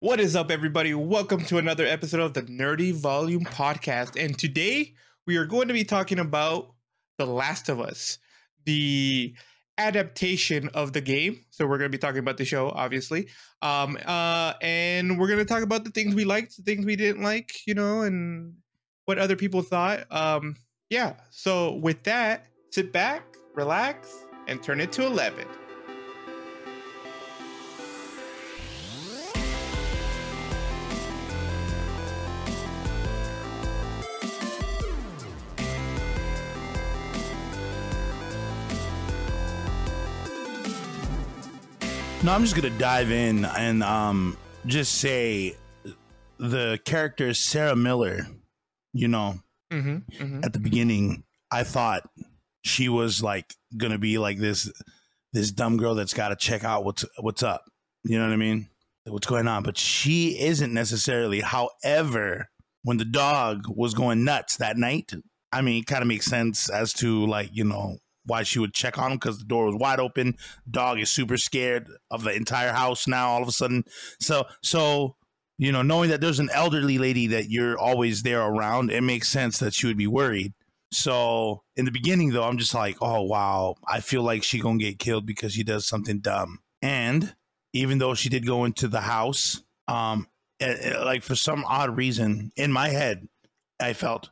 What is up, everybody? Welcome to another episode of the Nerdy Volume Podcast. And today we are going to be talking about The Last of Us, the adaptation of the game. So we're going to be talking about the show, obviously. Um, uh, and we're going to talk about the things we liked, the things we didn't like, you know, and what other people thought. Um, yeah. So with that, sit back, relax, and turn it to 11. No, I'm just gonna dive in and um just say the character Sarah Miller, you know, Mm-hmm, mm-hmm. at the beginning, I thought she was like gonna be like this this dumb girl that's gotta check out what's what's up. You know what I mean? What's going on. But she isn't necessarily. However, when the dog was going nuts that night, I mean, it kind of makes sense as to like, you know, why she would check on him because the door was wide open. Dog is super scared of the entire house now all of a sudden. So so you know, knowing that there's an elderly lady that you're always there around, it makes sense that she would be worried. So in the beginning though, I'm just like, oh wow, I feel like she gonna get killed because she does something dumb. And even though she did go into the house, um, eh, eh, like for some odd reason in my head, I felt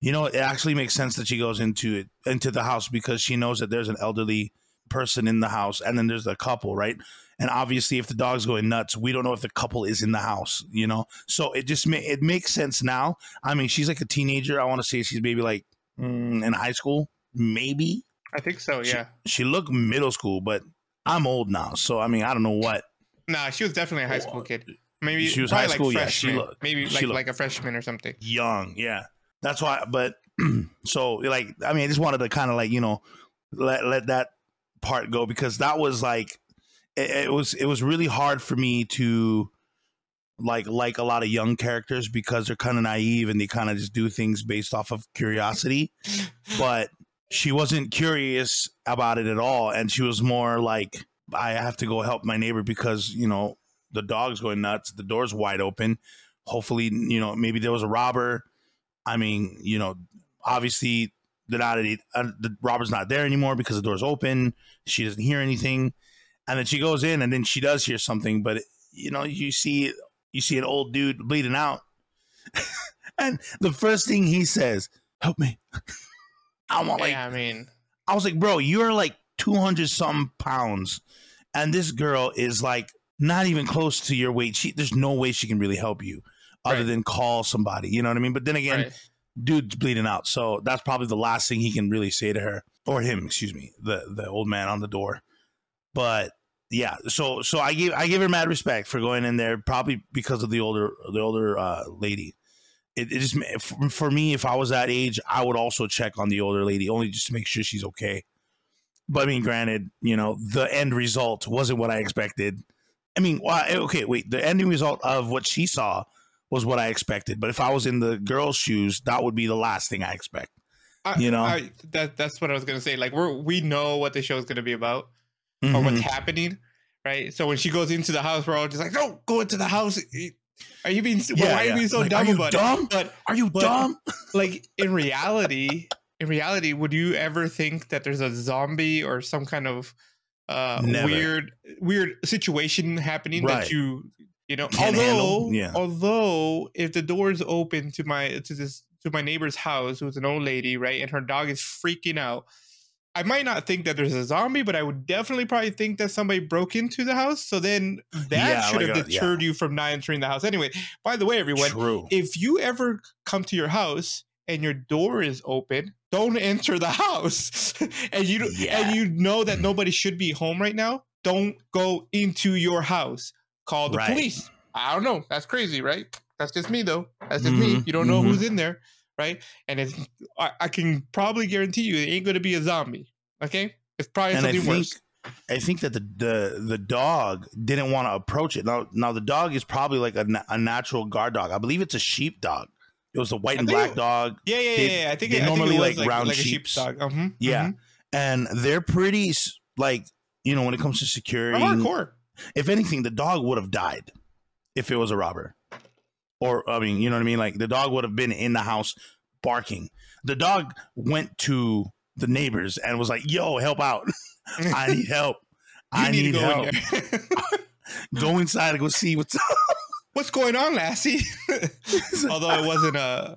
you know, it actually makes sense that she goes into it into the house because she knows that there's an elderly person in the house and then there's a couple, right? And obviously if the dog's going nuts, we don't know if the couple is in the house, you know? So it just ma- it makes sense now. I mean, she's like a teenager. I want to say she's maybe like mm, in high school, maybe. I think so, yeah. She looked middle school, but I'm old now, so I mean, I don't know what. Nah, she was definitely a high school kid. Maybe She was high school, like yeah, she looked- Maybe she like looked- like a freshman or something. young yeah that's why but so like i mean i just wanted to kind of like you know let let that part go because that was like it, it was it was really hard for me to like like a lot of young characters because they're kind of naive and they kind of just do things based off of curiosity. But she wasn't curious about it at all and she was more like i have to go help my neighbor because you know the dog's going nuts the door's wide open. Hopefully you know maybe there was a robber i mean you know obviously they're not uh, the robber's not there anymore because the door's open she doesn't hear anything and then she goes in and then she does hear something but you know you see you see an old dude bleeding out and the first thing he says help me i'm like yeah, I mean, I was like, bro, you're like 200 something pounds. And this girl is like not even close to your weight. She, there's no way she can really help you other Right. than call somebody. You know what I mean? But then again, right. dude's bleeding out. So that's probably the last thing he can really say to her or him, excuse me, the, the old man on the door. But yeah, so, so I gave, I give her mad respect for going in there probably because of the older, the older, uh, lady. It, it just for- for me, if I was that age, I would also check on the older lady only just to make sure she's okay. But I mean, granted, you know, the end result wasn't what I expected. I mean, why? Okay, wait. The ending result of what she saw was what I expected. But if I was in the girl's shoes, that would be the last thing I expect. I, you know? I, that that's what I was gonna say. Like we're we know what the show is gonna be about or what's Mhm. happening, right? So when she goes into the house, we're all just like, "No, go into the house." Are you being? Yeah, why are you being so Like, dumb are you about dumb? it? But Are you But- dumb? like in reality, in reality, would you ever think that there's a zombie or some kind of uh Never. weird weird situation happening Right. that you you know Can't although? Yeah. although if the door is open to my to this to my neighbor's house who's an old lady right and her dog is freaking out I might not think that there's a zombie, but I would definitely probably think that somebody broke into the house. So then that Yeah, should like have a- yeah. deterred you from not entering the house. Anyway, by the way, everyone, True. if you ever come to your house and your door is open, don't enter the house. and you Yeah. and you know that mm. nobody should be home right now, don't go into your house. Call the Right. police. I don't know. That's crazy, right? That's just me though. That's just me. Mhm, You don't know mhm. who's in there, right? And it's I, I can probably guarantee you it ain't gonna be a zombie. Okay? It's probably and I something think worse. I think that the the the dog didn't want to approach it. Now now the dog is probably like a, a natural guard dog. I believe it's a sheep dog. It was a white and black it- dog. Yeah, yeah, they- yeah. yeah. I think they it, I think normally it was like like, round like a sheeps. sheepdog. Uh-huh, Yeah. mhm. And they're pretty s- like you know when it comes to security. Hardcore. If anything, the dog would have died if it was a robber. Or I mean, you know what I mean? Like the dog would have been in the house barking. The dog went to the neighbors and was like, "Yo, help out! I need help! I need, to go help! in. Go inside and go see what's up." What's going on, Lassie? Although it wasn't a,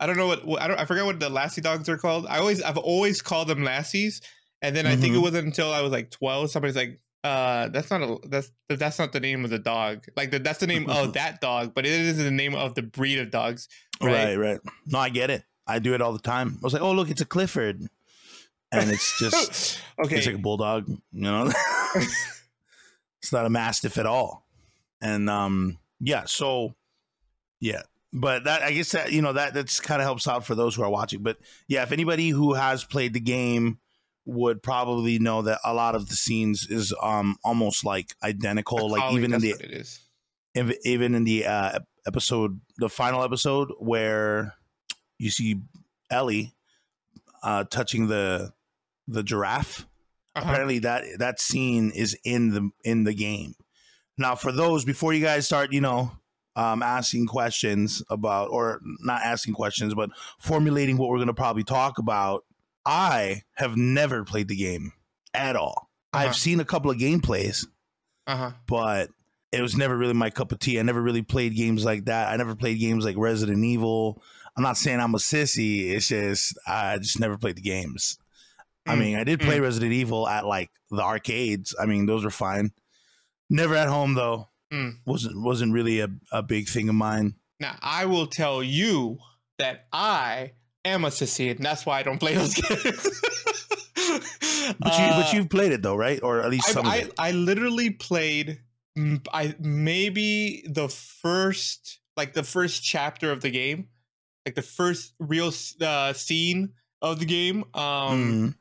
I don't know what I don't I forget what the Lassie dogs are called. I always I've always called them Lassies, and then I think it Mhm. wasn't until I was like twelve somebody's like, uh, that's not a that's that's not the name of the dog. Like the, that's the name of that dog, but it is the name of the breed of dogs. Right, Right. right. No, I get it. I do it all the time. I was like, "Oh, look, it's a Clifford," and it's just okay. it's like a bulldog. You know, it's not a mastiff at all. And um, yeah. So, yeah. But that I guess that you know that that's kind of helps out for those who are watching. But yeah, if anybody who has played the game would probably know that a lot of the scenes is um almost like identical. Like even in the what it is. ev- even in the uh, episode, the final episode where you see Ellie uh, touching the the giraffe. Uh-huh. Apparently, that that scene is in the in the game. Now, for those before you guys start, you know, um, asking questions about or not asking questions, but formulating what we're going to probably talk about. I have never played the game at all. Uh-huh. I've seen a couple of gameplays Uh huh. but it was never really my cup of tea. I never really played games like that. I never played games like Resident Evil. I'm not saying I'm a sissy. It's just I just never played the games. I Mm, mean, I did play Resident Evil at like the arcades. I mean, those were fine. Never at home though. Mm. wasn't wasn't really a, a big thing of mine. Now I will tell you that I am a sissy, and that's why I don't play those games. But you but you've played it though, right? Or at least I, some of Uh, I, it. I literally played mm, I maybe the first like the first chapter of the game, like the first real uh, scene of the game. Um.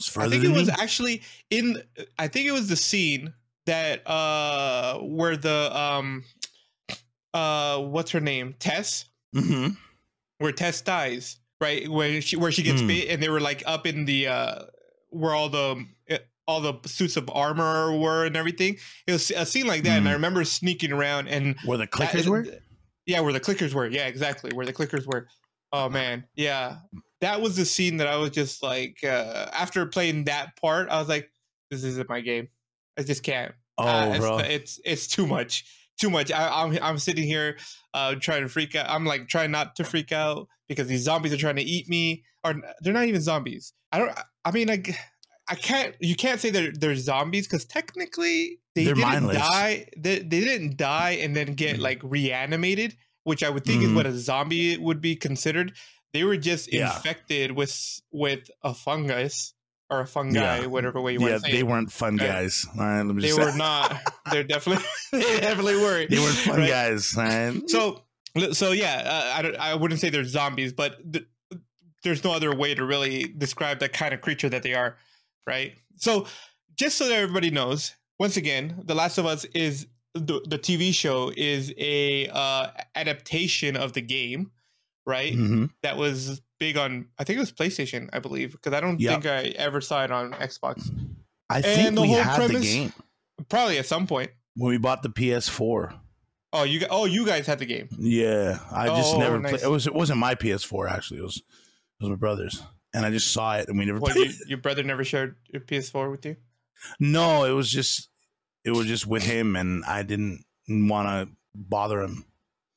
It's I think it was me. actually in. I think it was the scene that uh where the um uh what's her name Tess Mhm. where Tess dies right where she where she gets Hmm. bit and they were like up in the uh where all the eh, all the suits of armor were and everything. It was a scene like that, and I Hmm. remember sneaking around and Where the that- clickers were? Yeah, where the clickers were. Yeah, exactly. Where the clickers were. Oh man, yeah. That was the scene that I was just like, uh, after playing that part, I was like, "This isn't my game. I just can't. Oh, Uh, it's, bro. it's it's too much, too much. I, I'm I'm sitting here, uh, trying to freak out. I'm like trying not to freak out because these zombies are trying to eat me, or they're not even zombies. I don't. I mean, like, I can't. You can't say they're they're zombies because technically they They're didn't mindless. die. They, they didn't die and then get Mhm. like reanimated, which I would think is Mhm. what a zombie would be considered. They were just Yeah. infected with with a fungus or a fungi, Yeah. whatever way you Yeah, want to say. they it. weren't fun Right. guys. All right, let me They were not. They're definitely. they definitely were. They weren't fun right? guys, man. So, so yeah, uh, I don't, I wouldn't say they're zombies, but th- there's no other way to really describe that kind of creature that they are, right? So, just so that everybody knows, once again, The Last of Us is the, the TV show is a uh, adaptation of the game, right? Mhm. That was big on I think it was PlayStation, I believe, because I don't Yeah. think I ever saw it on Xbox. I think And the we whole had the game Probably at some point. when we bought the PS4. Oh, you oh you guys had the game. Yeah, I just Oh, never nice. played. It was it wasn't my PS4 actually. It was it was my brother's, and I just saw it and we never What, played. you, your brother never shared your PS4 with you? No, it was just it was just with him, and I didn't want to bother him.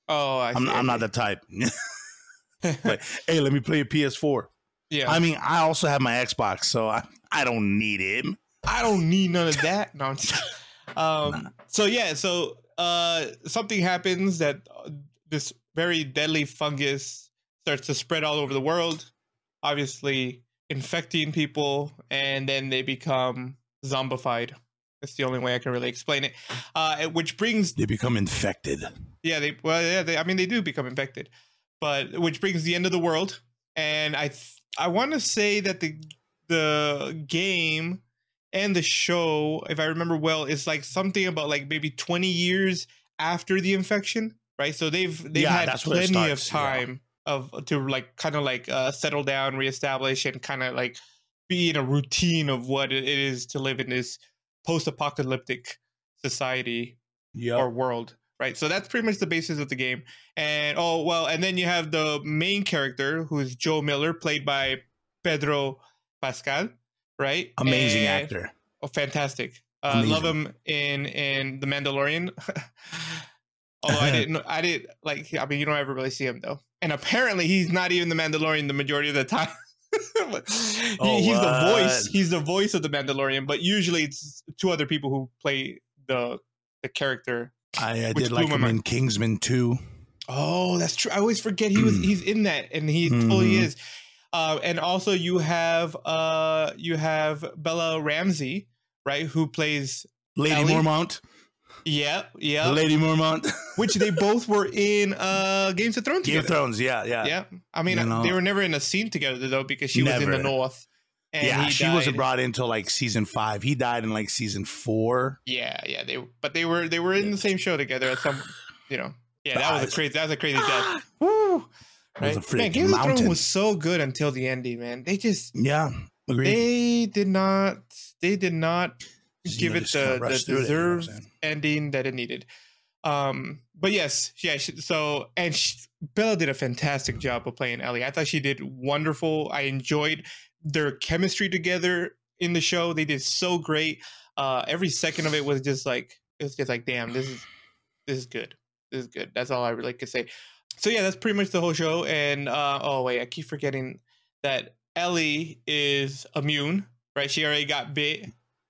Oh, I I'm, see, I'm not the type. like, hey, let me play a PS4. yeah. I mean, I also have my Xbox, so I I don't need him. I don't need none of that. No. Um. So yeah. So uh, something happens that uh, this very deadly fungus starts to spread all over the world, obviously infecting people, and then they become zombified. That's the only way I can really explain it. Uh, which brings They become infected. Yeah, they well, yeah, they, I mean, they do become infected, but which brings the end of the world. And I, th- I want to say that the the game and the show, if I remember well, is like something about like maybe twenty years after the infection, right? So they've they've Yeah, had plenty of starts, yeah. time of to like kind of like uh, settle down, reestablish, and kind of like be in a routine of what it is to live in this post-apocalyptic society Yeah. or world, right? So that's pretty much the basis of the game. And oh well, and then you have the main character who's Joel Miller, played by Pedro Pascal, right? Amazing And- actor. Oh, fantastic! Uh, love him in in The Mandalorian. Although I didn't, I didn't like. I mean, you don't ever really see him though, and apparently he's not even the Mandalorian the majority of the time. He- Oh, he's the voice. He's the voice of the Mandalorian, but usually it's two other people who play the the character. I, I did like him in. Kingsman 2. Oh, that's true. I always forget he was he's in that, and he totally Mhm. is. Uh, and also you have uh you have Bella Ramsey, right, who plays Lady Ellie? Mormont. yeah yeah, Lady Mormont. which they both were in uh Games of Thrones Game of. Thrones. Yeah, yeah. Yeah, I mean You know. they were never in a scene together though because she was in the north. And yeah, he she wasn't died. brought into like season five. He died in like season four. Yeah, yeah, they but they were they were in the same show together at some, you know. Yeah, that was a crazy that was a crazy death. Woo! Right? a Man, Game of Thrones was so good until the ending, man. They just Yeah, agreed. they did not they did not Just, give it the, the through it, deserved ending that it needed. Um, but yes, yeah. She, so and she, Bella did a fantastic job of playing Ellie. I thought she did wonderful. I enjoyed their chemistry together in the show. They did so great. Uh, every second of it was just like it was just like, damn, this is this is good. This is good. That's all I really could say. So yeah, that's pretty much the whole show. And uh, oh wait, I keep forgetting that Ellie is immune. Right, she already got bit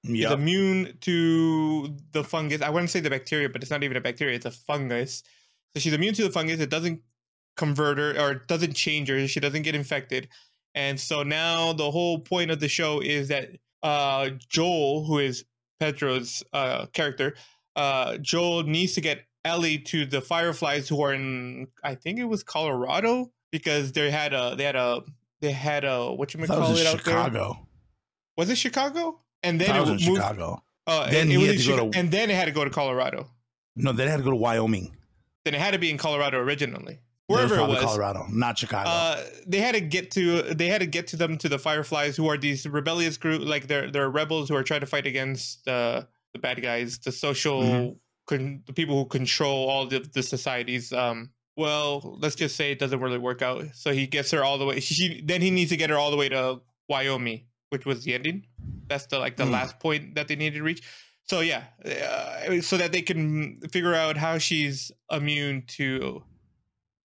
Yep. immune to the fungus. I wouldn't say the bacteria, but it's not even a bacteria; it's a fungus. So she's immune to the fungus. It doesn't convert her or it doesn't change her. She doesn't get infected. And so now the whole point of the show is that uh, Joel, who is Pedro's uh, character, uh, Joel needs to get Ellie to the Fireflies, who are in I think it was Colorado, because they had a they had a they had a what you it call it out there. Chicago. Was it Chicago? And then it it was moved, Chicago. uh, Then it, he was in to and then it had to go to Colorado. No, then it had to go to Wyoming. Then it had to be in Colorado originally, wherever it was. Colorado, not Chicago. Uh, they had to get to they had to get to them to the Fireflies, who are these rebellious group, like they're they're rebels who are trying to fight against uh, the bad guys, the social, Mhm. Con- the people who control all the the societies. Um, well, let's just say it doesn't really work out. So he gets her all the way. She then he needs to get her all the way to Wyoming, which was the ending. That's the like the Mm. last point that they needed to reach. So yeah, uh, so that they can figure out how she's immune to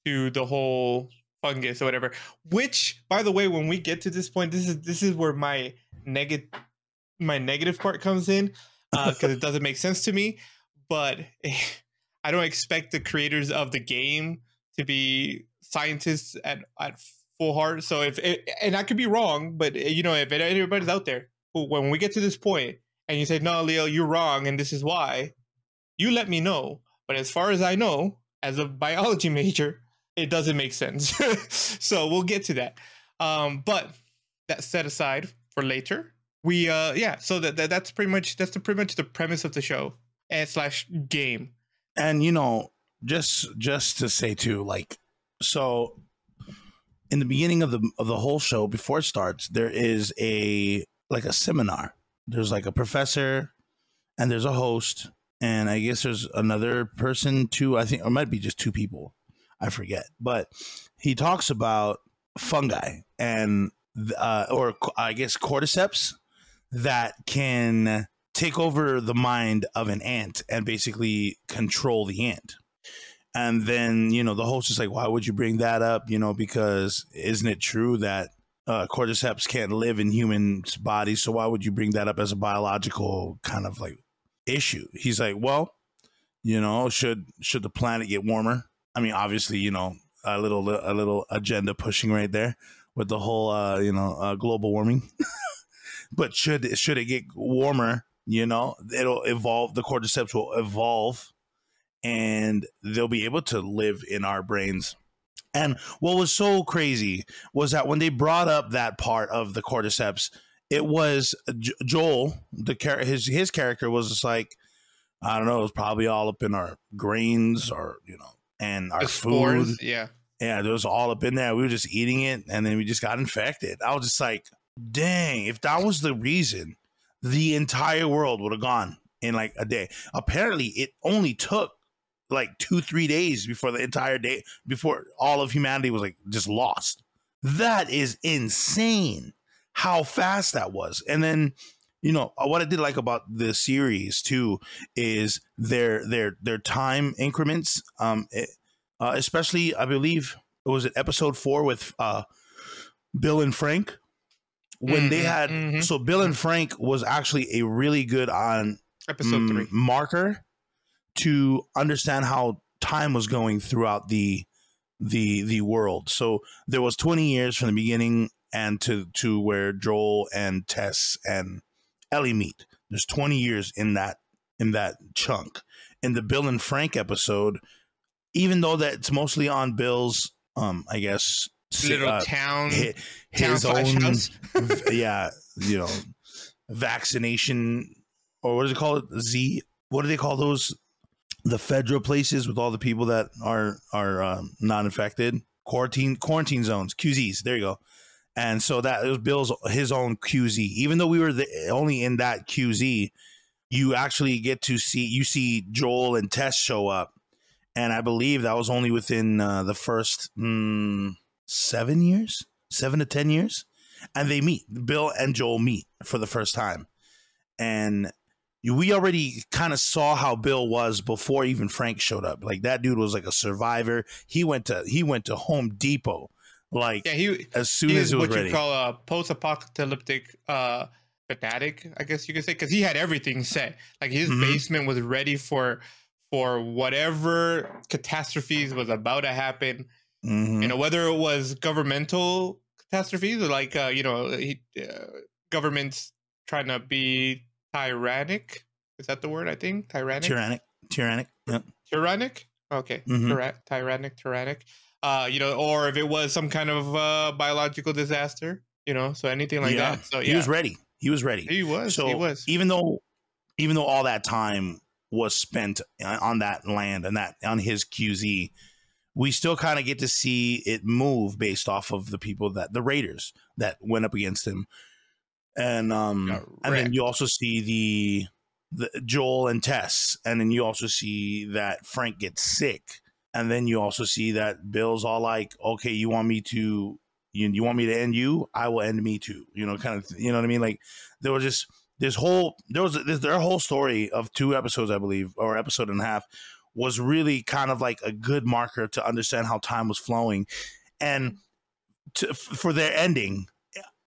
to the whole fungus or whatever. Which, by the way, when we get to this point, this is this is where my negative my negative part comes in because it doesn't make sense to me. But I don't expect the creators of the game to be scientists at at full heart. So if and I could be wrong, but eh, you know, if anybody's out there when we get to this point and you say, "No, Leo, you're wrong, and this is why," you let me know. But as far as I know, as a biology major, it doesn't make sense. so we'll get to that. Um, but that set aside for later. We uh yeah, so that, that that's pretty much that's the pretty much the premise of the show and slash game. and you know just just to say too like so in the beginning of the of the whole show before it starts there is a like a seminar. There's like a professor and there's a host. And i guess there's another person too. I think or it might be just two people. I forget. But he talks about fungi and uh, or i guess cordyceps that can take over the mind of an ant and basically control the ant. And then, you know, the host is like, why would you bring that up? You know, because isn't it true that uh, cordyceps can't live in humans' bodies? So why would you bring that up as a biological kind of like issue? He's like, well, you know, should should the planet get warmer? I mean, obviously, you know, a little a little agenda pushing right there with the whole, uh, you know, uh, global warming. but should should it get warmer, you know, it'll evolve. The cordyceps will evolve, and they'll be able to live in our brains. And what was so crazy was that when they brought up that part of the cordyceps, it was J- Joel, the char- his his character was just like, I don't know, it was probably all up in our grains or you know, and our food. yeah. Yeah, it was all up in there. We were just eating it, and then we just got infected. I was just like, dang, if that was the reason, the entire world would have gone in like a day. Apparently, it only took like two, three days before the entire day, before all of humanity was like just lost. That is insane how fast that was. And then, you know, uh, what I did like about the series too is their their their time increments. Um, it, uh, especially I believe it was an episode four with uh, Bill and Frank when they Mhm, had mhm. so Bill and Frank was actually a really good on Episode mm, three. marker to understand how time was going throughout the the the world. So there was 20 years from the beginning and to to where Joel and Tess and Ellie meet. There's 20 years in that in that chunk. In the Bill and Frank episode, even though that's mostly on Bill's um I guess Little uh, town, hi- town his own v- yeah, you know, vaccination or what is it called? Z. What do they call those? The federal places with all the people that are are um, not infected. Quarantine quarantine zones, QZs. There you go. And so that it was Bill's his own QZ. Even though we were the, only in that QZ, you actually get to see you see Joel and Tess show up, and I believe that was only within uh, the first mm, seven years, seven to ten years and they meet. Bill and Joel meet for the first time, and we already kind of saw how Bill was before even Frank showed up. Like that dude was like a survivor. He went to he went to Home Depot like Yeah, he as soon he as it was what ready. you call a post-apocalyptic uh fanatic, I guess you could say, because he had everything set. Like his Mhm. basement was ready for for whatever catastrophes was about to happen. Mhm. You know, whether it was governmental catastrophes or like uh, you know, he, uh, governments trying to be tyrannic. Is that the word? I think tyrannic. tyrannic, tyrannic. Yep. tyrannic. Okay, Mhm. tyra- tyrannic, tyrannic. Uh, you know, or if it was some kind of uh, biological disaster, you know, so anything like yeah, that. So he was ready. He was ready. he was, so he was. even though even though all that time was spent on that land and that on his QZ, we still kind of get to see it move based off of the people that the Raiders that went up against him, and um, and then you also see the the Joel and Tess, and then you also see that Frank gets sick, and then you also see that Bill's all like, "Okay, you want me to." You, you want me to end you? I will end me too. You know, kind of. You know what I mean? Like there was just this whole there was this, their whole story of two episodes, I believe, or episode and a half, was really kind of like a good marker to understand how time was flowing, and to, for their ending.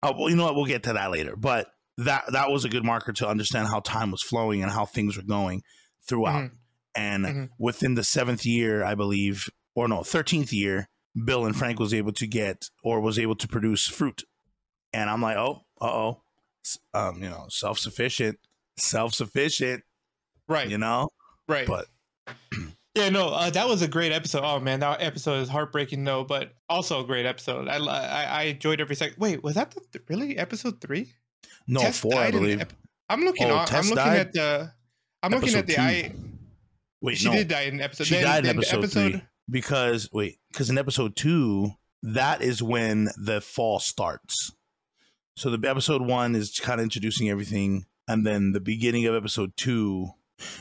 Uh, well, you know what? We'll get to that later, but that that was a good marker to understand how time was flowing and how things were going throughout. Mhm. And Mhm. within the seventh year, I believe, or no, thirteenth year, Bill and Frank was able to get or was able to produce fruit. And I'm like, oh, uh oh, um, you know, self sufficient, self sufficient, Right, you know. right. but- yeah, no, uh, that was a great episode. Oh man, that episode is heartbreaking though, but also a great episode. I I, I enjoyed every second. Wait, was that the, really episode three? No, Tess four, I believe. ep- I'm looking. Oh, on, I'm looking died? at the. I'm looking at the. Episode I. Wait, she no, did die in episode. she then- died in the episode, three because wait, because in episode two, that is when the fall starts. So the episode one is kind of introducing everything, and then the beginning of episode two.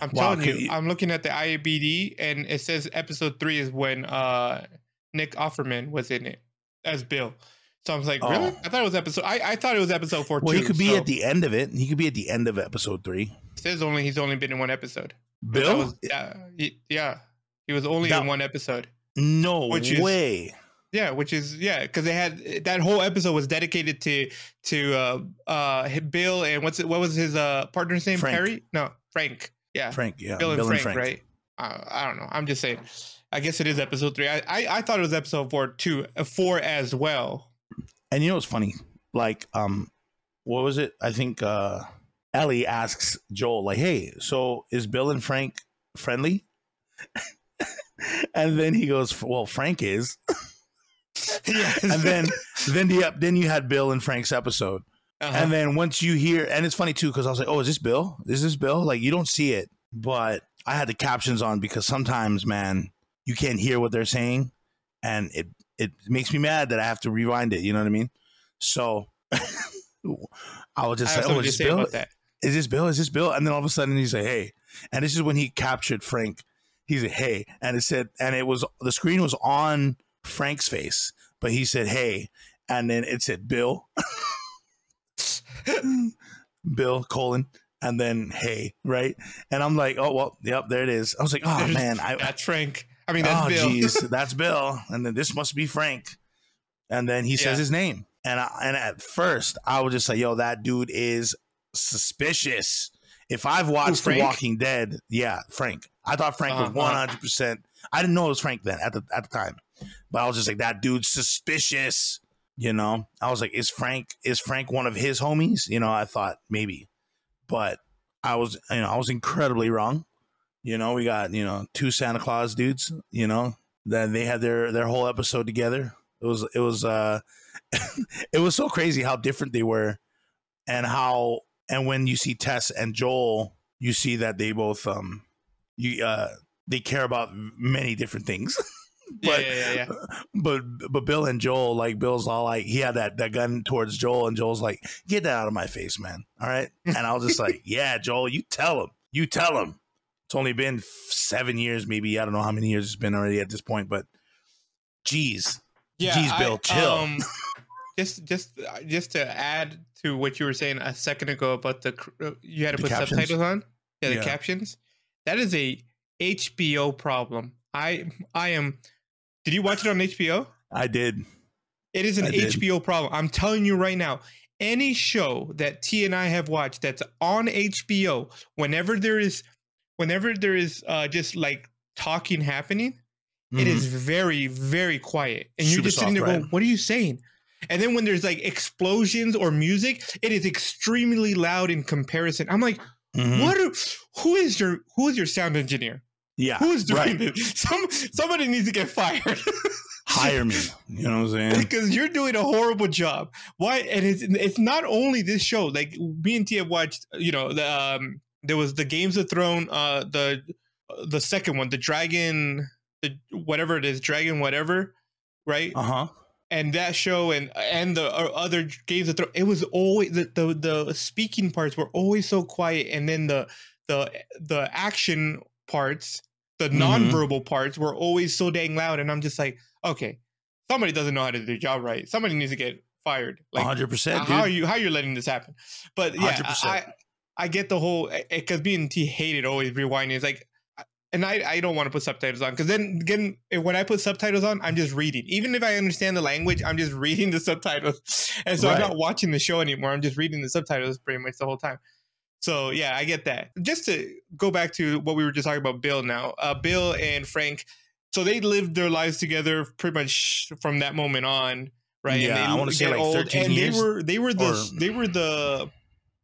I'm Wow, telling you, you- I'm looking at the IMDb, and it says episode three is when uh Nick Offerman was in it as Bill. So I was like, really? Oh. I thought it was episode. I, I thought it was episode four. Well, too, he could be so at the end of it. He could be at the end of episode three. It says only he's only been in one episode. Bill? was, yeah, he, yeah, he was only That- in one episode. no Which is- way. Yeah, which is yeah, because they had that whole episode was dedicated to to uh uh Bill and what's it? What was his uh partner's name? Frank. Harry? No, Frank. Yeah, Frank, yeah, Bill and Frank, right? Uh, I don't know. I'm just saying. I guess it is episode three. I, I I thought it was episode four too. Uh, four as well. And you know what's funny? Like, um, what was it? I think uh Ellie asks Joel, like, "Hey, so is Bill and Frank friendly?" and then he goes, "Well, Frank is." yes. and then, then the then you had Bill and Frank's episode, Uh-huh. and then once you hear, and it's funny too because I was like, "Oh, is this Bill? Is this Bill?" Like, you don't see it, but I had the captions on because sometimes, man, you can't hear what they're saying, and it it makes me mad that I have to rewind it. You know what I mean? So I was just have like, "Oh, is this Bill? Is this Bill? Is this Bill?" And then all of a sudden he's like, "Hey," and this is when he captured Frank. He said, "Hey," and it said, and it was the screen was on Frank's face, but he said, "Hey," and then it said Bill, Bill colon, and then hey, right? And I'm like, oh well, yep, there it is. I was like, oh There's- man, I That's Frank. I mean, that's oh Bill. jeez, that's Bill, and then this must be Frank, and then he Yeah. says his name, and I, and at first I was just like, yo, that dude is suspicious. If I've watched The Walking Dead, yeah, Frank. I thought Frank was Uh-huh. one hundred percent. I didn't know it was Frank then at the at the time, but I was just like, that dude's suspicious. You know, I was like, is Frank is Frank one of his homies? You know, I thought maybe, but I was you know I was incredibly wrong. You know, we got you know two Santa Claus dudes. You know, then they had their their whole episode together. It was it was uh, it was so crazy how different they were, and how and when you see Tess and Joel, you see that they both um you uh they care about many different things. but- yeah, yeah, yeah. but but Bill and Joel, like Bill's all like he had that that gun towards Joel, and Joel's like, "Get that out of my face, man." All right, and I was just like, "Yeah, Joel, you tell him, you tell him." It's only been seven years, maybe I don't know how many years it's been already at this point, but geez, Yeah, Jeez, Bill, chill. Um, just, just, just to add to what you were saying a second ago about the uh, you had to The put captions? subtitles on. Yeah, the Yeah. captions. That is a HBO problem. I, I am. Did you watch it on HBO? I did. It is an HBO problem. I'm telling you right now. Any show that T and I have watched that's on HBO, whenever there is, whenever there is uh, just like talking happening, it Mhm. is very very quiet and you're Super just sitting there soft, going what are you saying and then when there's like explosions or music it is extremely loud in comparison i'm like Mhm. what are, who is your who is your sound engineer Yeah, who is doing right. this some somebody needs to get fired Hire me. You know what I'm saying? because you're doing a horrible job why and it's it's not only this show like me and t have watched you know the um there was the games of throne uh the the second one the dragon the whatever it is dragon whatever right Uh huh. and that show and and the uh, other games of Thrones, it was always the, the the speaking parts were always so quiet, and then the the the action parts, the Mhm. nonverbal parts, were always so dang loud. And I'm just like, okay, somebody doesn't know how to do their job right. Somebody needs to get fired. Like, 100, percent how are you how you're letting this happen? But yeah, 100%. I I get the whole because me and T hated always rewinding. It's like. And I, I don't want to put subtitles on because then again when I put subtitles on I'm just reading even if I understand the language I'm just reading the subtitles and so I'm not watching the show anymore I'm just reading the subtitles pretty much the whole time so yeah I get that just to go back to what we were just talking about Bill now uh, Bill and Frank so they lived their lives together pretty much from that moment on right Yeah, and they I wanna say get old, 13 and years, they were they were the or- they were the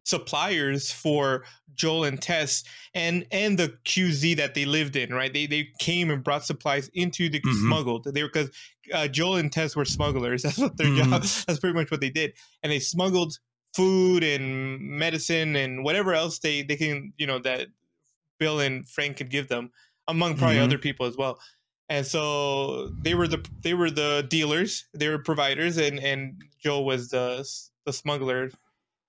suppliers for Joel and Tess and and the QZ that they lived in, right? They they came and brought supplies into the Mhm. smuggled. They were because uh, Joel and Tess were smugglers. That's what their Mhm. job. That's pretty much what they did, and they smuggled food and medicine and whatever else they they can you know that Bill and Frank could give them, among probably Mhm. other people as well. And so they were the they were the dealers, they were providers, and and Joel was the the smuggler.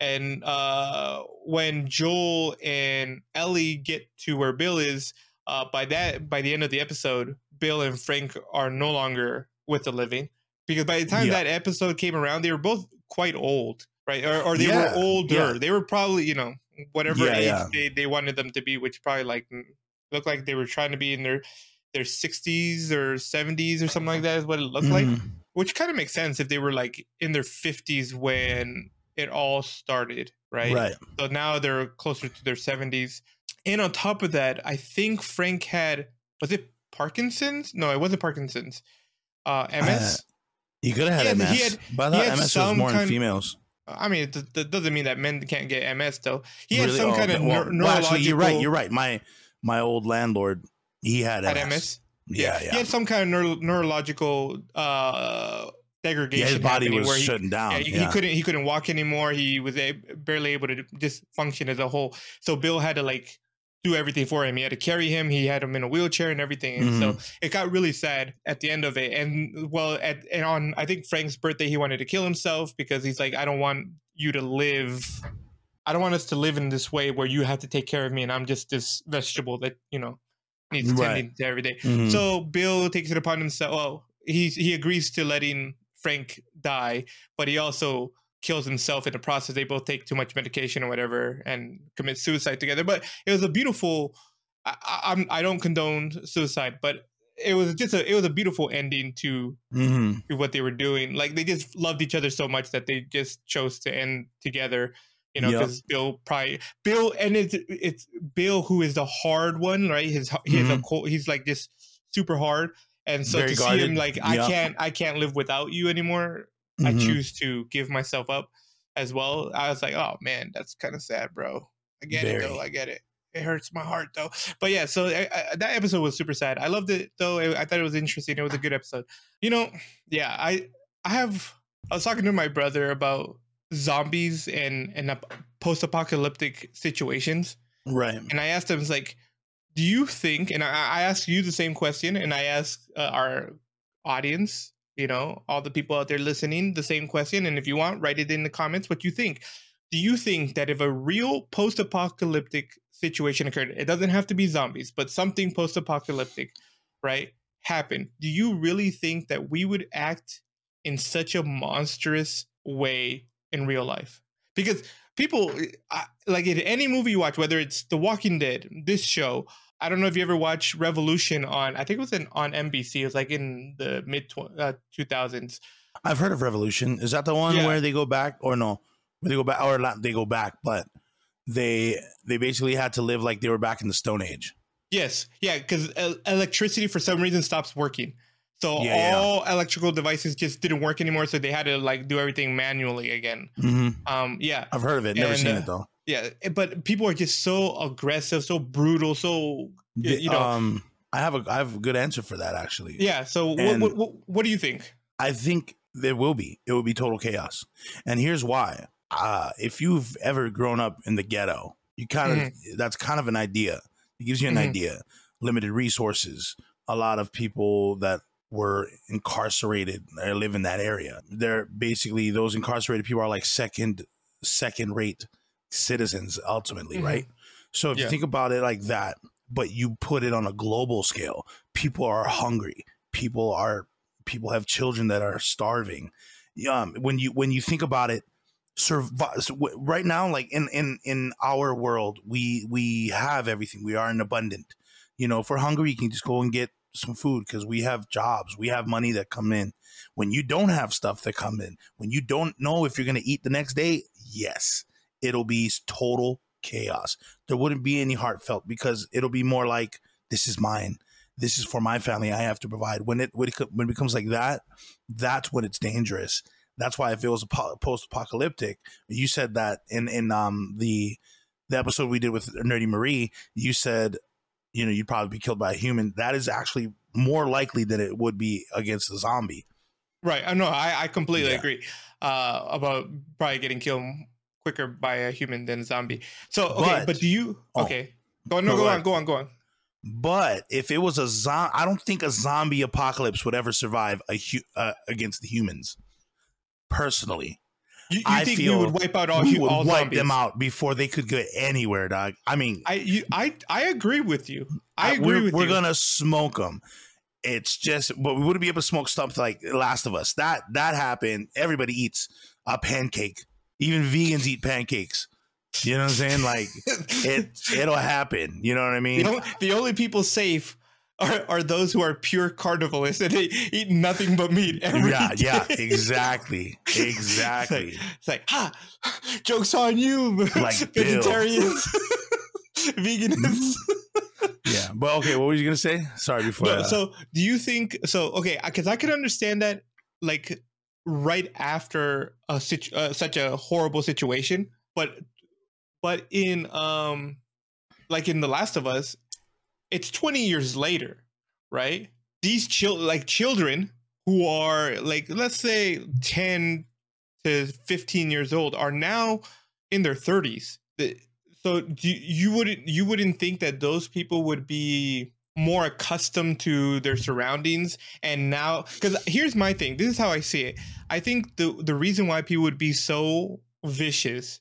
And uh, when Joel and Ellie get to where Bill is, uh, by that by the end of the episode, Bill and Frank are no longer with the living because by the time Yeah. that episode came around, they were both quite old, right? Or, or they Yeah, were older. yeah. They were probably you know whatever Yeah, age. They, they wanted them to be, which probably like mm, looked like they were trying to be in their their 60s or 70s or something like that is what it looked like Mhm. which kind of makes sense if they were like in their 50s when it all started right Right. so now they're closer to their 70s and on top of that i think frank had was it parkinson's no it wasn't parkinson's uh ms He could have had He had- MS, he had- but I thought MS was some more in females. I mean it, that doesn't mean that men can't get ms though he had Really? some Oh, kind of. Well- neur- well, actually, you're right. neurological- You're right. My my old landlord, he had had MS. ms Yeah, He yeah. had some kind of neuro- neurological uh, degradation. Yeah, his body was he, shutting down. yeah, Yeah, he, he couldn't he couldn't walk anymore. He was a, barely able to just function as a whole. So Bill had to like do everything for him. He had to carry him. He had him in a wheelchair and everything. And so Mm-hmm. it got really sad at the end of it. And well, at and on I think Frank's birthday, he wanted to kill himself because he's like, I don't want you to live. I don't want us to live in this way where you have to take care of me and I'm just this vegetable that you know needs Right. tending to every day. Mhm. So Bill takes it upon himself. Well, he he agrees to letting Frank die, but he also kills himself in the process. They both take too much medication or whatever and commit suicide together. But it was a beautiful. I, I'm I don't condone suicide, but it was just a it was a beautiful ending to Mhm. to what they were doing. Like they just loved each other so much that they just chose to end together. You know, Yep. because Bill probably Bill and it's it's Bill who is the hard one, right? His he has a cold, he's like just super hard, and so Mm-hmm. Very to see him like I Yep. can't I can't live without you anymore. I Mhm. choose to give myself up as well. I was like, oh man, that's kind of sad, bro. I get it though. I get it. It hurts my heart though. But yeah, so I, I, that episode was super sad. I loved it though. I, I thought it was interesting. It was a good episode. You know, yeah. I I have. I was talking to my brother about zombies and and ap- post-apocalyptic situations, Right. and I asked him, "It's like, do you think?" And I, I asked you the same question, and I asked uh, our audience, you know, all the people out there listening, the same question. And if you want, write it in the comments. What you think? Do you think that if a real post-apocalyptic situation occurred, it doesn't have to be zombies, but something post-apocalyptic, right, happened? Do you really think that we would act in such a monstrous way in real life? Because people eh, I, like in any movie you watch, whether it's The Walking Dead, this show. I don't know if you ever watched Revolution on. I think it was in, on NBC. It was like in the mid two thousands. I've heard of Revolution. Is that the one Yeah. where they go back, or no? Where they go back, or not? They go back, but they they basically had to live like they were back in the Stone Age. Yes, yeah, because electricity for some reason stops working. So Yeah, yeah. all electrical devices just didn't work anymore. So they had to like do everything manually again. hmm Um, yeah, I've heard of it. Never And, seen uh, it though. Yeah, eh, but people are just so aggressive, so brutal, so you know, um, I have a I have a good answer for that actually. yeah. So what, what, what, what do you think? I think there will be. It will be total chaos. And here's why. Uh, if you've ever grown up in the ghetto, you kind of that's kind of an idea. It gives you an Mhm. idea. Limited resources. A lot of people that were incarcerated or live in that area. They're basically those incarcerated people are like second second rate citizens ultimately, Mhm. right? So if Yeah. you think about it like that, but you put it on a global scale, people are hungry. People are people have children that are starving. Um, when you when you think about it, survive so right now, like in in in our world, we we have everything. We are in abundant. You know, if we're hungry, you can just go and get some food because we have jobs, we have money that come in. When you don't have stuff that come in, when you don't know if you're going to eat the next day, yes, it'll be total chaos. There wouldn't be any heartfelt because it'll be more like this is mine. This is for my family. I have to provide. When it when it, when it becomes like that, that's when it's dangerous. That's why if it was a post apocalyptic, you said that in in um the the episode we did with Nerdy Marie, you said you know you'd probably be killed by a human. That is actually more likely than it would be against a zombie. Right. I know. I, I completely Yeah. agree uh, about probably getting killed quicker by a human than a zombie. So okay, but, But- do you? oh. Okay, go no, go, go on, go on, go on. But if it was a zombie, I don't think a zombie apocalypse would ever survive a hu- uh, against the humans. Personally, You, you I think we would wipe out all, we would all wipe zombies? them out before they could go anywhere, dog. I mean, I you, I I agree with you. I I- agree we're, with we're you. gonna smoke them. It's just, but we wouldn't be able to smoke stuff like Last of Us. That that happened. Everybody eats a pancake. Even vegans eat pancakes. You know what I'm saying? Like it, it'll happen. You know what I mean? the, only, the only people safe are, are those who are pure carnivalists and they eat nothing but meat. every yeah, yeah, exactly, exactly. It's like, ha, jokes on you, Like vegetarians, veganists. Mm-hmm. Yeah, but okay. What were you gonna say? Sorry, before. No, so do you think so? Okay, because I could understand that, like right after a situ- uh, such a horrible situation, but but in um, like in The Last of Us, it's twenty years later, right? These chil- like children who are like let's say ten to fifteen years old are now in their thirties. So do you, you wouldn't you wouldn't think that those people would be more accustomed to their surroundings and now because here's my thing this is how i see it i think the the reason why people would be so vicious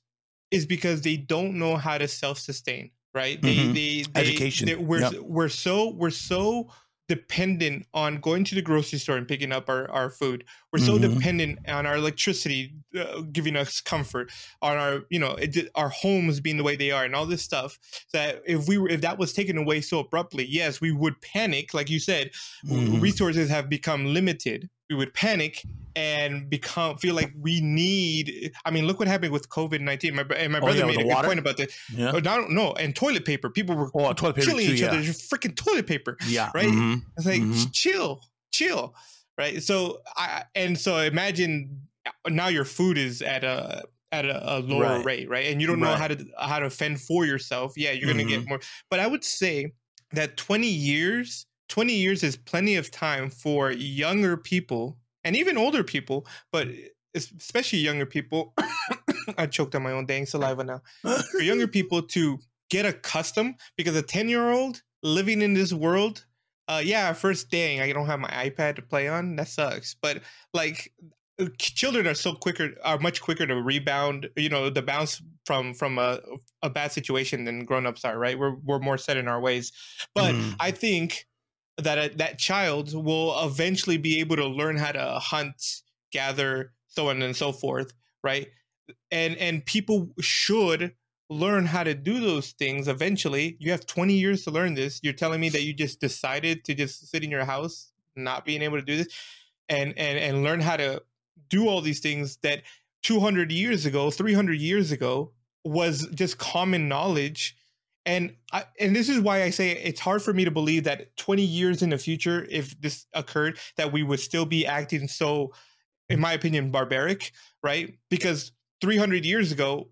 is because they don't know how to self-sustain right? They, Mhm. they, they, Education. they- we're Yep. we're so we're so dependent on going to the grocery store and picking up our, our food. We're so Mhm. dependent on our electricity uh, giving us comfort, on our you know it, our homes being the way they are, and all this stuff. That if we were if that was taken away so abruptly, yes, we would panic. Like you said, Mhm. resources have become limited. We would panic and become feel like we need. I mean, look what happened with COVID nineteen. My and my Oh, brother yeah, made a good water? point about this. Yeah. Oh, no, no, and toilet paper. People were Oh, toilet paper killing too, each yeah. other. Freaking toilet paper. Yeah. right? mhm. It's like Mhm. chill, chill, right? So I and so imagine now your food is at a at a, a lower Right. rate, right? And you don't know how to how to fend for yourself. Yeah, you're gonna get Mhm. more. But I would say that 20 years, 20 years is plenty of time for younger people and even older people, but especially younger people. I choked on my own dang saliva now for younger people to get accustomed because a 10 year old living in this world uh yeah first dang i don't have my ipad to play on that sucks but like uh, children are so quicker are much quicker to rebound you know the bounce from from a, a bad situation than grown-ups are right we're, we're more set in our ways but Mm. i think that a, that child will eventually be able to learn how to hunt gather so on and so forth right? And and people should learn how to do those things eventually. You have 20 years to learn this. You're telling me that you just decided to just sit in your house not being able to do this and and and learn how to do all these things that 200 years ago 300 years ago was just common knowledge and I, and this is why I say it's hard for me to believe that 20 years in the future if this occurred that we would still be acting so in my opinion barbaric right because 300 years ago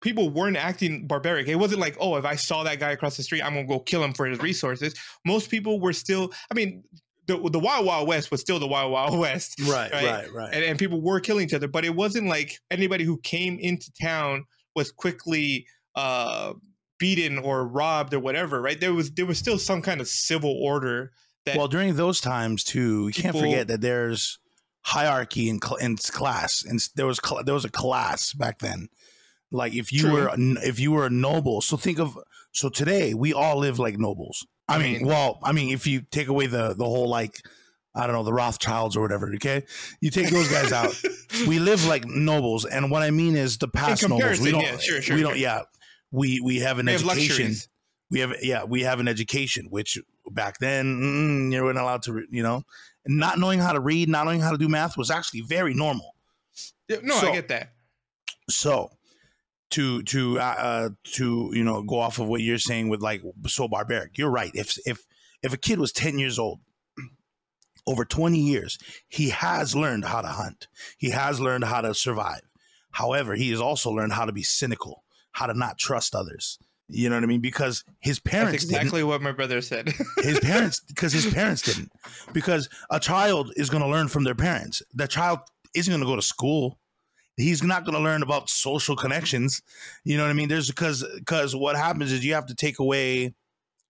people weren't acting barbaric. It wasn't like, oh, if I saw that guy across the street, I'm gonna go kill him for his resources. Most people were still, I mean, the the Wild Wild West was still the Wild Wild West, Right, right? right, right. and, and people were killing each other. But it wasn't like anybody who came into town was quickly uh, beaten or robbed or whatever, right? There was there was still some kind of civil order. That, well, during those times too, you can't forget that there's hierarchy in, cl- class, and there was cl- there was a class back then. Like if you True. were if you were a noble, so think of so today we all live like nobles. I, I mean, mean- well, I mean, if you take away the the whole like I don't know the Rothschilds or whatever, okay, you take those guys out. we live like nobles, and what I mean is the past nobles. We don't, yeah, sure, sure, we don't, yeah, we we have an have education. luxuries. We have, yeah, we have an education, which back then mm, you weren't allowed to, you know, not knowing how to read, not knowing how to do math was actually very normal. Yeah, No, So- I get that. So, to to uh, uh, to you know go off of what you're saying with like so barbaric, you're right. If if if a kid was ten years old over 20 years, he has learned how to hunt. He has learned how to survive. However, he has also learned how to be cynical, how to not trust others. You know what I mean? Because his That's parents didn't. exactly what my brother said. his parents because his parents didn't because a child is going to learn from their parents the child isn't going to go to school he's not going to learn about social connections you know what i mean there's because because what happens is you have to take away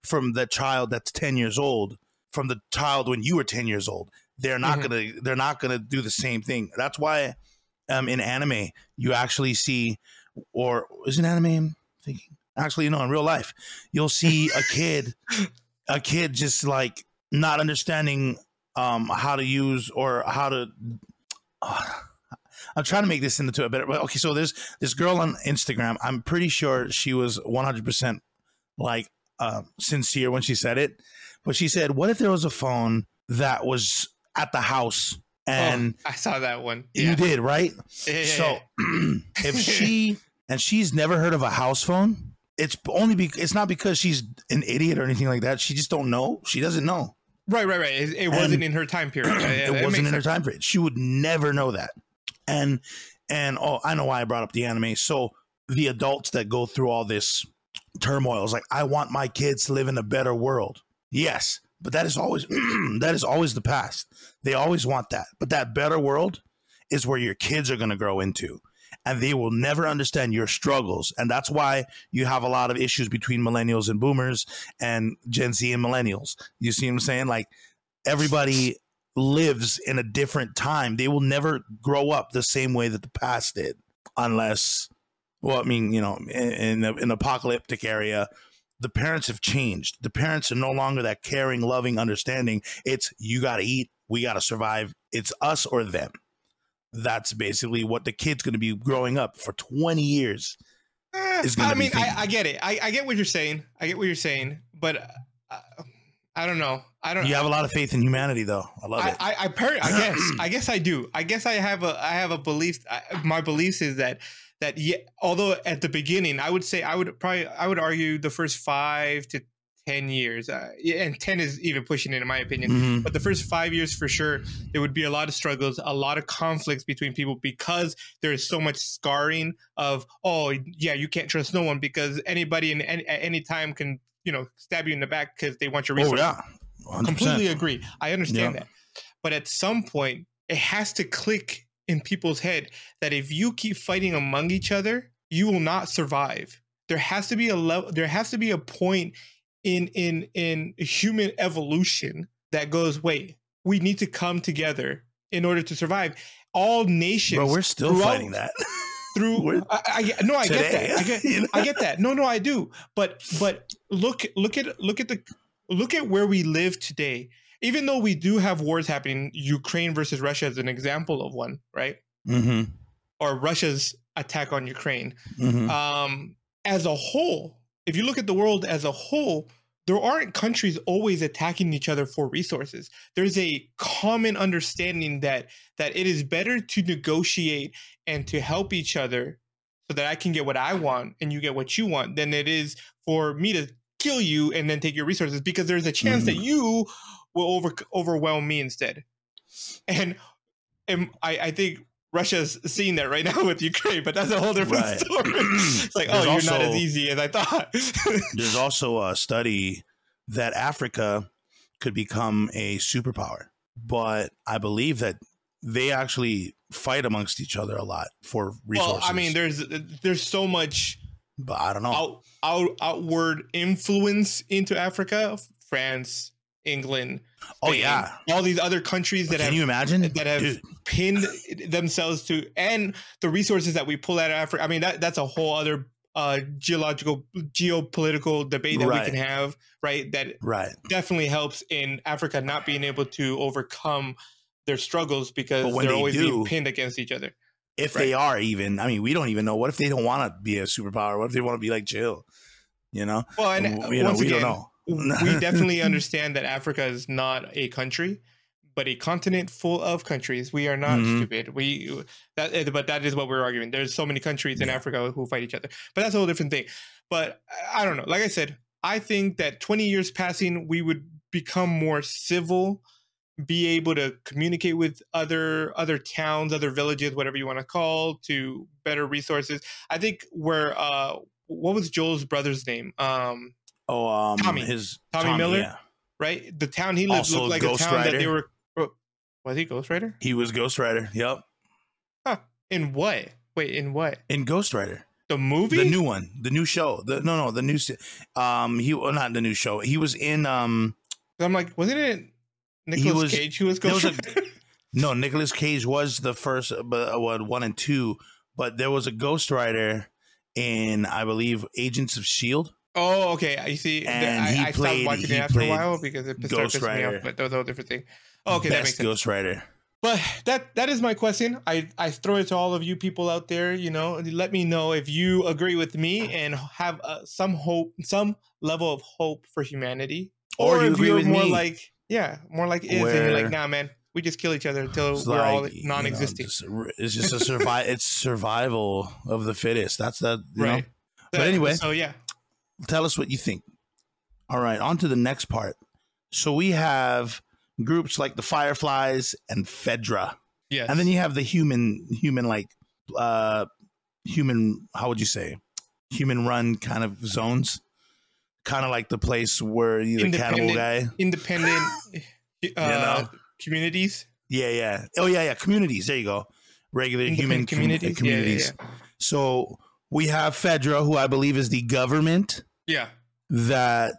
from the child that's 10 years old from the child when you were 10 years old they're not Mhm. going to they're not going to do the same thing that's why um in anime you actually see or is it anime i'm thinking? Actually you know in real life you'll see a kid a kid just like not understanding um how to use or how to I'm trying to make this into a better but okay so there's this girl on Instagram. I'm pretty sure she was 100% like uh, sincere when she said it. But she said what if there was a phone that was at the house and oh, I saw that one. you did right? Yeah, yeah, so yeah. if she and she's never heard of a house phone, it's only be it's not because she's an idiot or anything like that. She just don't know. She doesn't know. right, right, right. It, it wasn't in her time period. Yeah, it wasn't in her time period. She would never know that. And and oh, I know why I brought up the anime. So the adults that go through all this turmoil is like, I want my kids to live in a better world. Yes, but that is always that is always the past. They always want that. But that better world is where your kids are going to grow into. And they will never understand your struggles. And that's why you have a lot of issues between millennials and boomers and Gen Z and millennials. You see what I'm saying? Like everybody lives in a different time. They will never grow up the same way that the past did, unless, well, I mean, you know, in, in an apocalyptic area, the parents have changed. The parents are no longer that caring, loving, understanding. It's you got to eat, we got to survive. It's us or them. That's basically what the kid's going to be growing up for 20 years. Eh, is I mean, I. I get it. I, I get what you're saying. I get what you're saying, but uh, I don't know. I don't. You have a lot of faith in humanity, though. I love I, it. I, I, per- I guess, I guess I do. I guess I have a, I have a belief. I, my belief is that, that yeah, although at the beginning, I would say, I would probably, I would argue the first five to ten years, uh, and ten is even pushing it in my opinion. Mhm. But the first five years, for sure, there would be a lot of struggles, a lot of conflicts between people because there is so much scarring of, oh, yeah, you can't trust no one because anybody in, any, at any time can, you know, stab you in the back because they want your resources. Oh, resources yeah. 100%. completely agree. I understand Yeah. that. But at some point, it has to click in people's head that if you keep fighting among each other, you will not survive. There has to be a level there has to be a point in in in human evolution that goes, wait, we need to come together in order to survive. All nations Bro, we're still fighting that. through I, I no, I get that. I get you know? I get that. No, no, I do. But but look look at look at the look at where we live today. Even though we do have wars happening, Ukraine versus Russia is an example of one, right? hmm Or Russia's attack on Ukraine. hmm Um, as a whole, if you look at the world as a whole, there aren't countries always attacking each other for resources. There's a common understanding that that it is better to negotiate and to help each other so that I can get what I want and you get what you want than it is for me to kill you and then take your resources because there's a chance that mm-hmm. you will over overwhelm me instead. And and I, I think Russia's seeing that right now with Ukraine, but that's a whole different Right. story. It's like, There's oh, you're not as easy as I thought. There's also a study that Africa could become a superpower, but I believe that they actually fight amongst each other a lot for resources. well, I mean, there's there's so much but I don't know. out, out outward influence into Africa, France, England, oh Spain, yeah, all these other countries that can have you imagine? that have Dude, pinned themselves to and the resources that we pull out of Africa. I mean that that's a whole other uh geological geopolitical debate that Right. we can have, right? That right. definitely helps in Africa not being able to overcome their struggles because they're they always do- being pinned against each other. If they are even, I mean, we don't even know. What if they don't want to be a superpower? What if they want to be like Jill? You know, Well, and W- uh, you know, we again, don't know. We definitely understand that Africa is not a country, but a continent full of countries. We are not Mhm. stupid. We that, eh, but that is what we're arguing. There's so many countries in Yeah. Africa who fight each other, but that's a whole different thing. But I don't know. Like I said, I think that 20 years passing, we would become more civil, be able to communicate with other other towns, other villages, whatever you want to call, to better resources. I think where uh, what was Joel's brother's name? Um, Oh, um, Tommy. his Tommy Miller? yeah. right? The town he lived Also looked like Ghost a town that they were. oh, Was he Ghost Rider? He was Ghost Rider. Yep, In what? Wait, in what? in Ghost Rider. The movie? the new one, the new show. The no, no, the new. Um, he well, not the new show. He was in. Um, I'm like, wasn't it Nicolas was- Cage who was Ghost was a- Rider? no, Nicolas Cage was the first, but uh, what one and two. But there was a Ghost Rider in, I believe, Agents of Shield. Oh, okay. I see. And I, he I stopped watching it after a while because it started Ghost pissing me off. But that was a whole different thing. Oh, okay, that makes sense. Ghost Rider. But that that is my question. I I throw it to all of you people out there. You know, let me know if you agree with me and have uh, some hope, some level of hope for humanity, Or you if agree you're with more me. like yeah, more like is, and you're like, nah, man, we just kill each other until we're all like, you know, non-existing. it's just a survive. it's survival of the fittest. That's that. you right. know. But anyway. so yeah, tell us what you think. All right, on to the next part. So we have groups like the Fireflies and Fedra, yes, and then you have the human, human like, uh, human. How would you say? Human run kind of zones, kind of like the place where you're the cannibal guy. independent uh, know? communities, Yeah, yeah. Oh, yeah, yeah. Communities. There you go. Regular human independent com- communities, communities. Yeah, yeah, So we have Fedra, who I believe is the government. Yeah. that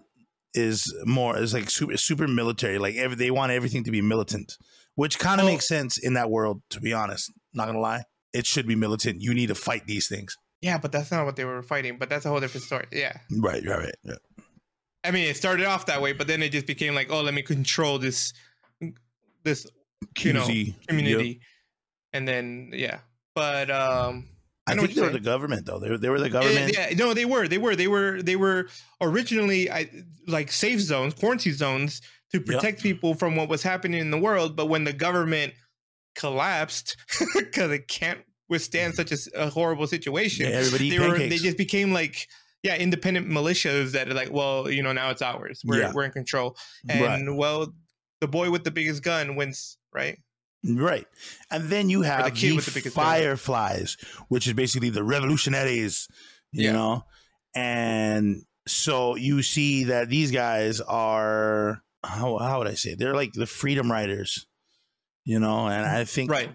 is more is like super super military. Like every, they want everything to be militant, which kind of makes sense in that world. To be honest, not gonna lie, it should be militant. You need to fight these things. Yeah, but that's not what they were fighting. But that's a whole different story. Yeah. Right, right, right. right. I mean, it started off that way, but then it just became like, oh, let me control this, this you know, community, Yep. and then yeah. But um, I, think they were the government though. They were, they were the government. Yeah, no, they were, they were, they were, they were originally I, like safe zones, quarantine zones to protect people from what was happening in the world. But when the government collapsed because it can't withstand such a horrible situation, Yeah, everybody they were they just became like yeah independent militias that are like well you know now it's ours we're Yeah. we're in control and Right. well the boy with the biggest gun wins right Right. And then you have kid the, with the biggest gun. fireflies, which is basically the revolutionaries, you Yeah. know? And so you see that these guys are how how would I say? They're like the freedom riders. You know, and I think right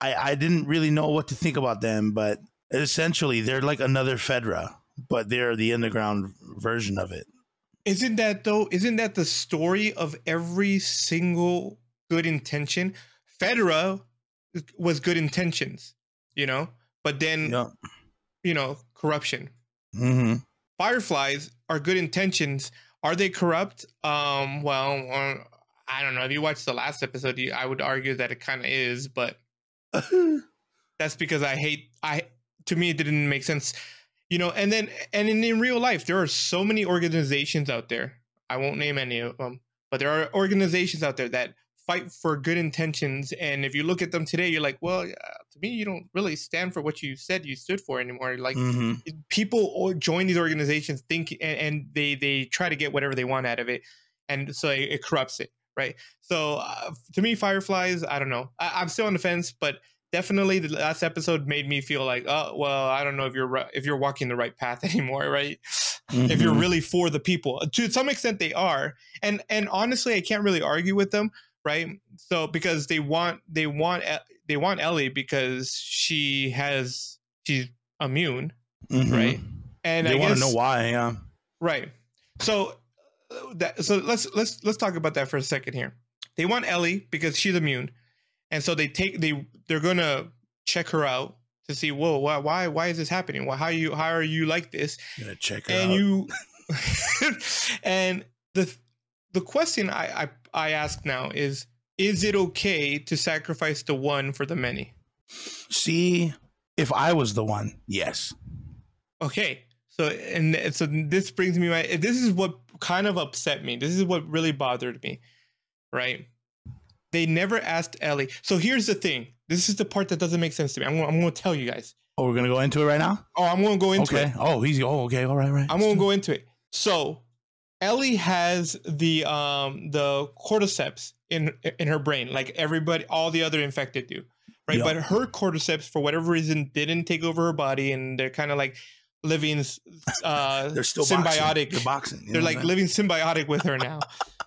I, I didn't really know what to think about them, but essentially they're like another Fedra, but they're the underground version of it. isn't that though isn't that the story of every single good intention Fedra was good intentions you know but then Yeah. you know corruption. Hmm fireflies are good intentions. Are they corrupt? Um well uh, i don't know. If you watched the last episode you, i would argue that it kind of is but that's because i hate i to me it didn't make sense. You know and then and in, in real life there are so many organizations out there. I won't name any of them but there are organizations out there that fight for good intentions and if you look at them today you're like well yeah, to me you don't really stand for what you said you stood for anymore. Like hmm people join these organizations think and, and they they try to get whatever they want out of it and so it, it corrupts it right? So uh, to me fireflies i don't know. I, i'm still on the fence but definitely the last episode made me feel like oh well i don't know if you're if you're walking the right path anymore right? If you're Mhm. really for the people. To some extent they are and and honestly i can't really argue with them right so because they want they want they want ellie because she has she's immune Mhm. right and they I want guess, to know why. Yeah. Right. So uh, that so let's let's let's talk about that for a second here. They want Ellie because she's immune, and so they take they they're gonna check her out to see whoa why why why is this happening? Why how you how are you like this? Gonna check her And out. you and the the question I, I I ask now is is it okay to sacrifice the one for the many? See, if I was the one, yes. Okay. So and so this brings me my this is what kind of upset me. This is what really bothered me. Right? They never asked Ellie. So here's the thing. This is the part that doesn't make sense to me. I'm, gonna- I'm going to tell you guys. Oh, we're gonna go into it right now. Oh, I'm going to go into okay. it. Oh, he's oh okay. All right, right. I'm going to go into it. So Ellie has the um the cordyceps in in her brain, like everybody, all the other infected do, right? Yeah. But her cordyceps, for whatever reason, didn't take over her body, and they're kind of like living uh They're still symbiotic. Boxing. They're boxing. you They're like I'm living symbiotic with her now,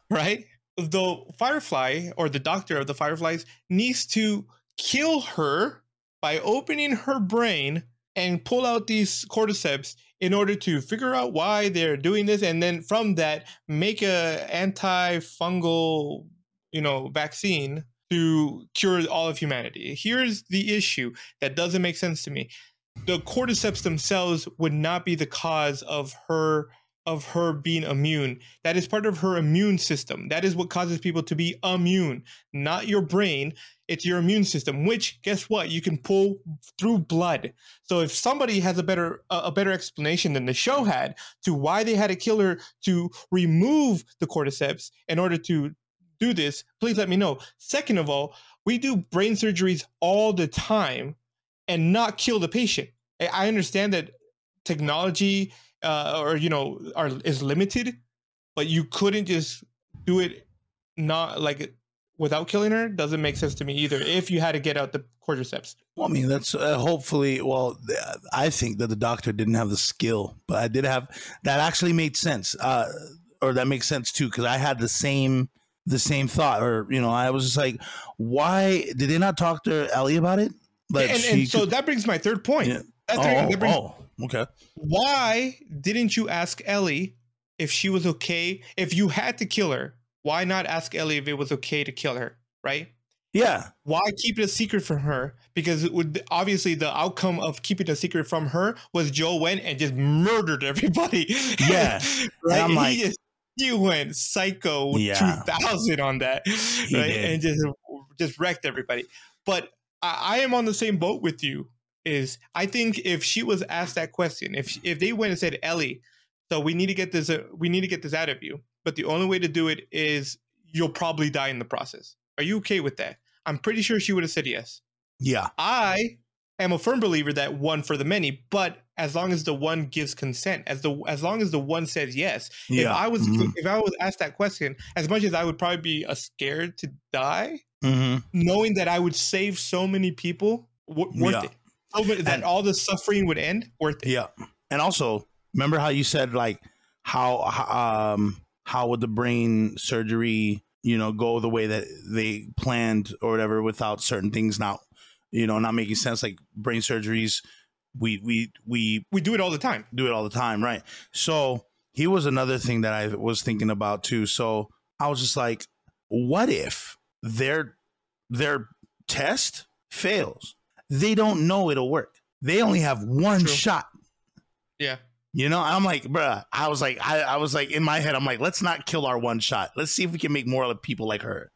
right? The Firefly or the doctor of the Fireflies needs to kill her by opening her brain and pull out these cordyceps in order to figure out why they're doing this, and then from that make a antifungal, you know, vaccine to cure all of humanity. Here's the issue that doesn't make sense to me. The cordyceps themselves would not be the cause of her of her being immune. That is part of her immune system. That is what causes people to be immune, not your brain. It's your immune system, which guess what? You can pull through blood. So if somebody has a better a better explanation than the show had to why they had to kill her to remove the cordyceps in order to do this, please let me know. Second of all, we do brain surgeries all the time and not kill the patient. I understand that technology uh, or you know are is limited, but you couldn't just do it not like without killing her. Doesn't make sense to me either. If you had to get out the cordyceps, Well, I mean, that's uh, hopefully. Well, I think that the doctor didn't have the skill, but I did have. That actually made sense, uh, or that makes sense too, because I had the same the same thought, or you know, I was just like, why did they not talk to Ellie about it? Like and, so could- that brings my third point. Yeah. That oh, brings- oh, okay. why didn't you ask Ellie if she was okay? If you had to kill her, why not ask Ellie if it was okay to kill her? Right? Yeah, Why keep it a secret from her? Because it would obviously the outcome of keeping a secret from her was Joe went and just murdered everybody. Yeah. right. I'm He like, just- he went psycho Yeah. 2000 on that, He right? did. And just just wrecked everybody. But I, I am on the same boat with you. Is I think if she was asked that question, if if they went and said, Ellie, so we need to get this, uh, we need to get this out of you, but the only way to do it is you'll probably die in the process. Are you okay with that? I'm pretty sure she would have said yes. Yeah. I am a firm believer that one for the many, but as long as the one gives consent, as the as long as the one says yes. If I was Mhm. if I was asked that question, as much as I would probably be uh, scared to die, Mhm. knowing that I would save so many people, w- worth Yeah. it. So many- that And- all the suffering would end, worth it. Yeah. And also, remember how you said like how um how would the brain surgery, you know, go the way that they planned or whatever without certain things not, you know, not making sense like brain surgeries we we we We do it all the time. do it all the time, right? So, here was another thing that I was thinking about too. So, I was just like, what if their their test fails? They don't know it'll work. They only have one True. shot. Yeah. You know, I'm like, bruh, I was like, I, I was like, in my head, I'm like, let's not kill our one shot. Let's see if we can make more of people like her.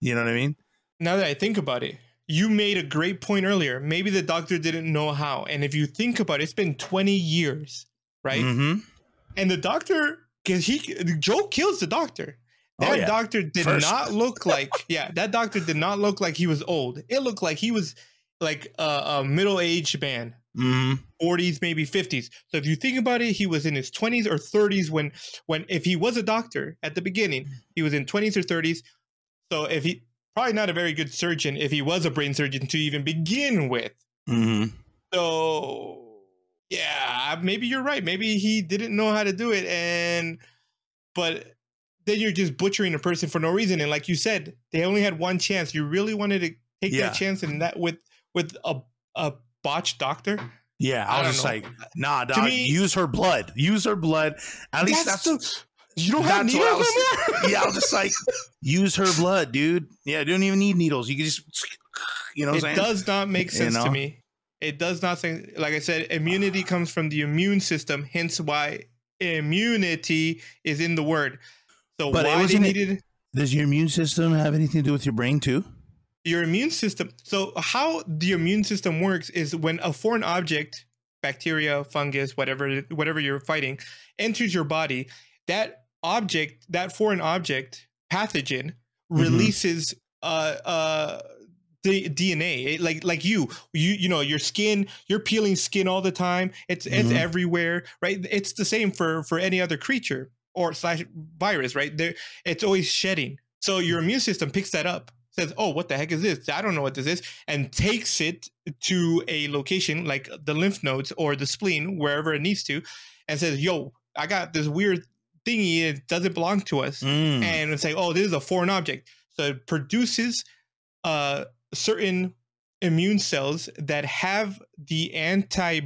You know what I mean? Now that I think about it, you made a great point earlier. Maybe the doctor didn't know how. And if you think about it, it's been 20 years, right? Mm-hmm. And the doctor, because he Joe kills the doctor. Oh, That yeah. doctor did First. not look like yeah. That doctor did not look like he was old. It looked like he was like a, a middle aged man, Mm-hmm. forties maybe fifties. So if you think about it, he was in his twenties or thirties when when if he was a doctor at the beginning, he was in twenties or thirties. So if he probably not a very good surgeon if he was a brain surgeon to even begin with. Mm-hmm. So yeah, maybe you're right. Maybe he didn't know how to do it, and but then you're just butchering a person for no reason. And like you said, they only had one chance. You really wanted to take Yeah. that chance and that with with a a botched doctor. Yeah, I I, was just know. like, nah, dog, me- use her blood. Use her blood. At least that's, the, you don't have that's what I needles was- yeah, I was just like, use her blood, dude. Yeah, you don't even need needles. You can just, you know what it saying? does not make You sense to me. It does not say like I said, immunity comes from the immune system, hence why immunity is in the word. So But why they needed Does your immune system have anything to do with your brain too? Your immune system. So how the immune system works is when a foreign object, bacteria, fungus, whatever whatever you're fighting, enters your body, that object, that foreign object, pathogen, Mhm. releases uh uh the DNA It- like like you you you know your skin you're peeling skin all the time it's it's Mhm. everywhere right it's the same for for any other creature or slash virus right there it's always shedding so your immune system picks that up says oh what the heck is this i don't know what this is and takes it to a location like the lymph nodes or the spleen wherever it needs to and says yo i got this weird thingy it doesn't belong to us Mm. and it's like, oh, this is a foreign object. So it produces uh, certain immune cells that have the anti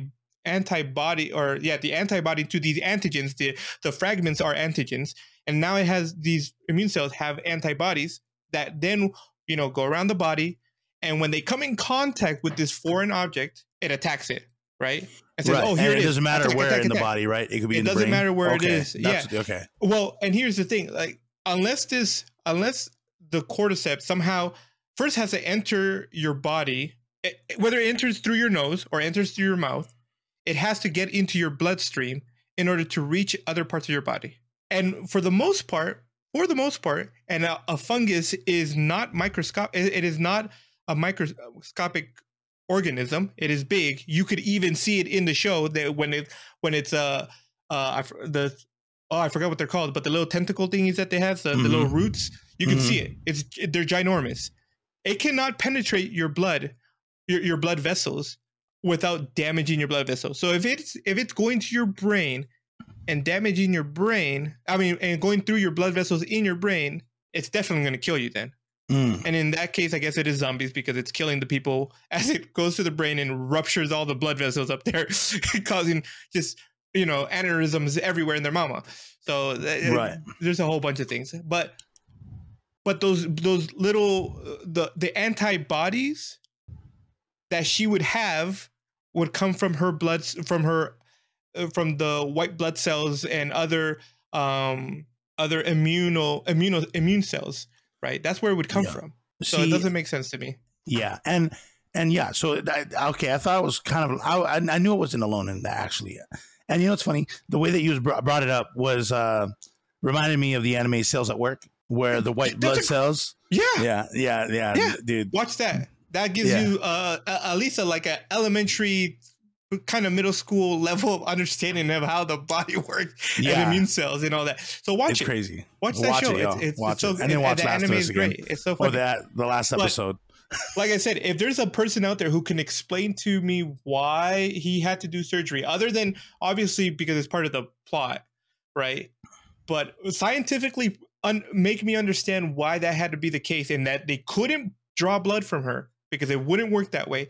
antibody or yeah the antibody to these antigens the the fragments are antigens and now it has these immune cells have antibodies that then you know go around the body and when they come in contact with this foreign object it attacks it right and says right. oh here it it is doesn't matter Attack, where attack, in the body, right? It could be It in doesn't brain. matter where it Okay, is. that's- Okay. Well, and here's the thing: like, unless this, unless the cordyceps somehow first has to enter your body, eh, whether it enters through your nose or enters through your mouth, it has to get into your bloodstream in order to reach other parts of your body. And for the most part, for the most part, and a, a fungus is not microscopic. It is not a microscopic organism. It is big. You could even see it in the show that when it when it's uh uh the oh I forgot what they're called, but the little tentacle thingies that they have, the, the little Mhm. roots, you can Mhm. see it. It's they're ginormous. It cannot penetrate your blood, your your blood vessels without damaging your blood vessels. So if it's if it's going to your brain and damaging your brain, I mean, and going through your blood vessels in your brain, it's definitely going to kill you then. Mm. And in that case, I guess it is zombies because it's killing the people as it goes to the brain and ruptures all the blood vessels up there, causing just you know aneurysms everywhere in their mama. So th- Right. there's a whole bunch of things, but but those those little uh, the the antibodies that she would have would come from her blood from her uh, from the white blood cells and other um other immuno immuno immune cells, right? That's where it would come Yeah. from. So See, it doesn't make sense to me. Yeah, and and yeah, so I, okay, I thought it was kind of I, I knew it wasn't alone in that actually, and you know what's funny? The way that you brought it up was uh reminded me of the anime Cells at Work, where the white blood a- cells. Yeah. Yeah, yeah, yeah, Yeah. dude. Watch that. That gives Yeah. you uh, at least a, like an elementary kind of middle school level of understanding of how the body works and immune cells and all that. So watch it's it. crazy. Watch that Watch show. it, it's, it's, Watch it's so it. And then watch the Last anime is again. great. It's so funny. Or that the last But- episode. like I said, if there's a person out there who can explain to me why he had to do surgery, other than obviously because it's part of the plot, right? But scientifically, un- make me understand why that had to be the case and that they couldn't draw blood from her because it wouldn't work that way.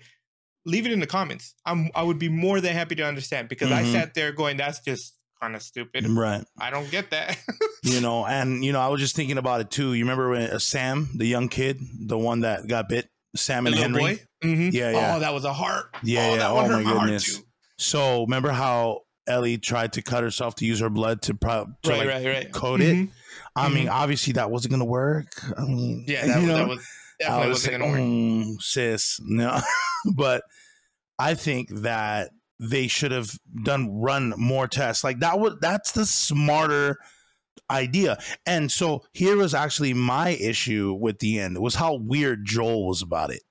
Leave it in the comments. I'm I would be more than happy to understand because I Mhm. sat there going, "That's just kind of stupid. Right. I don't get that." You know, and you know, I was just thinking about it too. You remember when uh, Sam, the young kid, the one that got bit, Sam and Little Henry. boy. Mhm. Yeah, yeah. Oh, that was a heart. Yeah, oh, yeah. Oh, my my goodness. So remember how Ellie tried to cut herself to use her blood to, pro- to Right, like right, right. coat it? Mhm. I mean, obviously that wasn't gonna work. I mean, Yeah, that, you was, know, that was I definitely was wasn't like, gonna work. "Mm, sis, no. but I think that they should have done run more tests. Like that was that's the smarter idea. And so here was actually my issue with the end was how weird Joel was about it.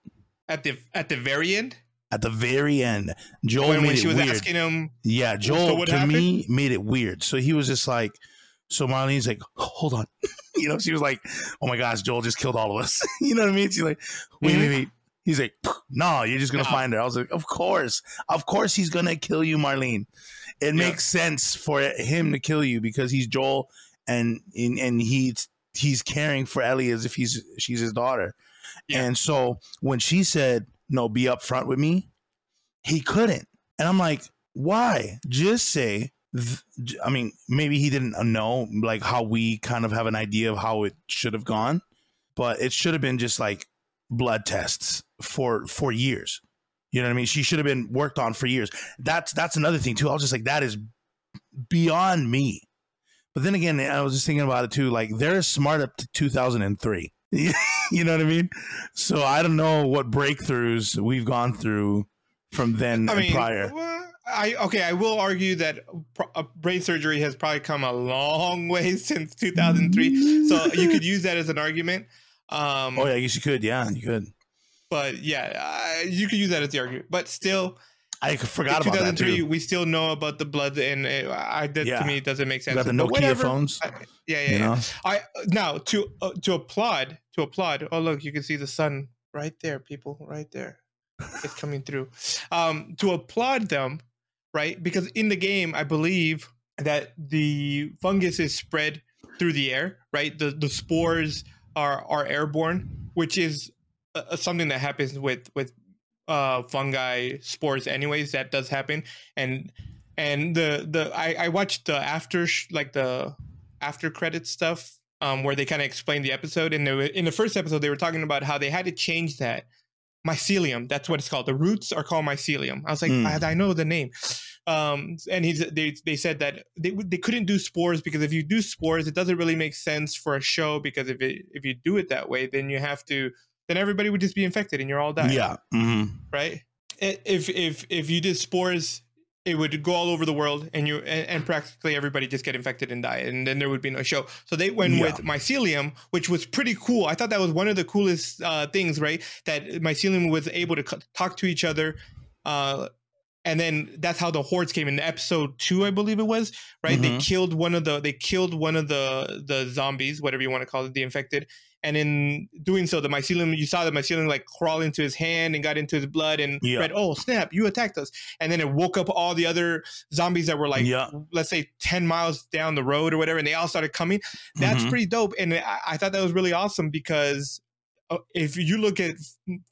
At the at the very end, At the very end, Joel when, made when she it was weird. asking him, Yeah, Joel to me made it weird. So he was just like, so Marlene's like, hold on, you know, she was like, oh my gosh, Joel just killed all of us. you know what I mean? She's like, wait, wait, mm-hmm. wait. He's like, no, you're just gonna No. find her. I was like, of course, of course, he's gonna kill you, Marlene. It Yeah. makes sense for him to kill you because he's Joel, and and, and he's he's caring for Ellie as if he's she's his daughter. Yeah. And so when she said, no, be upfront with me, he couldn't. And I'm like, why? Just say, th- I mean, maybe he didn't know, like how we kind of have an idea of how it should have gone, but it should have been just like blood tests for for years. You know what I mean? She should have been worked on for years. That's that's another thing too. I was just like, that is beyond me. But then again, I was just thinking about it too. Like they're smart up to 2003. you know what I mean? So I don't know what breakthroughs we've gone through from then I and mean, prior. I okay, I will argue that uh, brain surgery has probably come a long way since 2003. So you could use that as an argument. Um, Oh yeah, I guess you could. Yeah, you could. but yeah, uh, you could use that as the argument. But still, I forgot about that 2003, too. we still know about the blood, and it, I that Yeah. to me it doesn't make You sense. got the Nokia whatever. phones. I- yeah, yeah, yeah. I now to uh, to applaud to applaud. Oh look, you can see the sun right there, people, right there. It's coming through. Um, to applaud them, right? Because in the game, I believe that the fungus is spread through the air, right? The the spores are are airborne, which is uh, something that happens with with uh, fungi spores. Anyways, that does happen, and and the the I, I watched the after sh- like the after credit stuff um, where they kind of explained the episode. And they were, in the first episode, they were talking about how they had to change that mycelium. That's what it's called. The roots are called mycelium. I was like, Mm. I, I know the name. Um, and he's they they said that they they couldn't do spores because if you do spores, it doesn't really make sense for a show because if it if you do it that way, then you have to then everybody would just be infected and you're all dying yeah. hmm right? If if if you did spores, it would go all over the world, and you and, and practically everybody just get infected and die, and then there would be no show. So they went Yeah. with mycelium, which was pretty cool. I thought that was one of the coolest uh, things, right? That mycelium was able to c- talk to each other. Uh, and then that's how the hordes came in episode two, I believe it was. Right, they Mhm. killed one of the they killed one of the the zombies, whatever you want to call it, the infected, and in doing so, the mycelium you saw the mycelium like crawl into his hand and got into his blood and Yeah. read, "Oh snap, you attacked us!" And then it woke up all the other zombies that were like, Yeah. let's say ten miles down the road or whatever, and they all started coming. That's Mhm. pretty dope, and I, I thought that was really awesome because uh, if you look at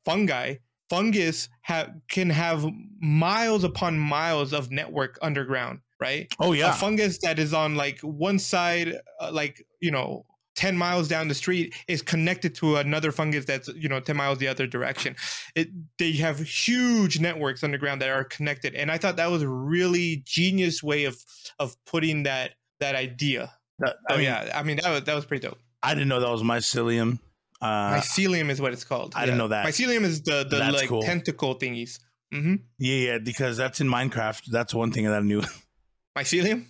fungi, fungus ha- can have miles upon miles of network underground, right? Oh a yeah. fungus that is on like one side, uh, like you know, ten miles down the street, is connected to another fungus that's you know ten miles the other direction. It they have huge networks underground that are connected, and I thought that was a really genius way of of putting that that idea That- Oh mean, yeah, I mean that was that was pretty dope. I didn't know that was mycelium. Uh, Mycelium is what it's called. I didn't know that. Mycelium is the the That's like cool. tentacle thingies. Mm-hmm. yeah, yeah, because that's in Minecraft. That's one thing that I knew. Mycelium.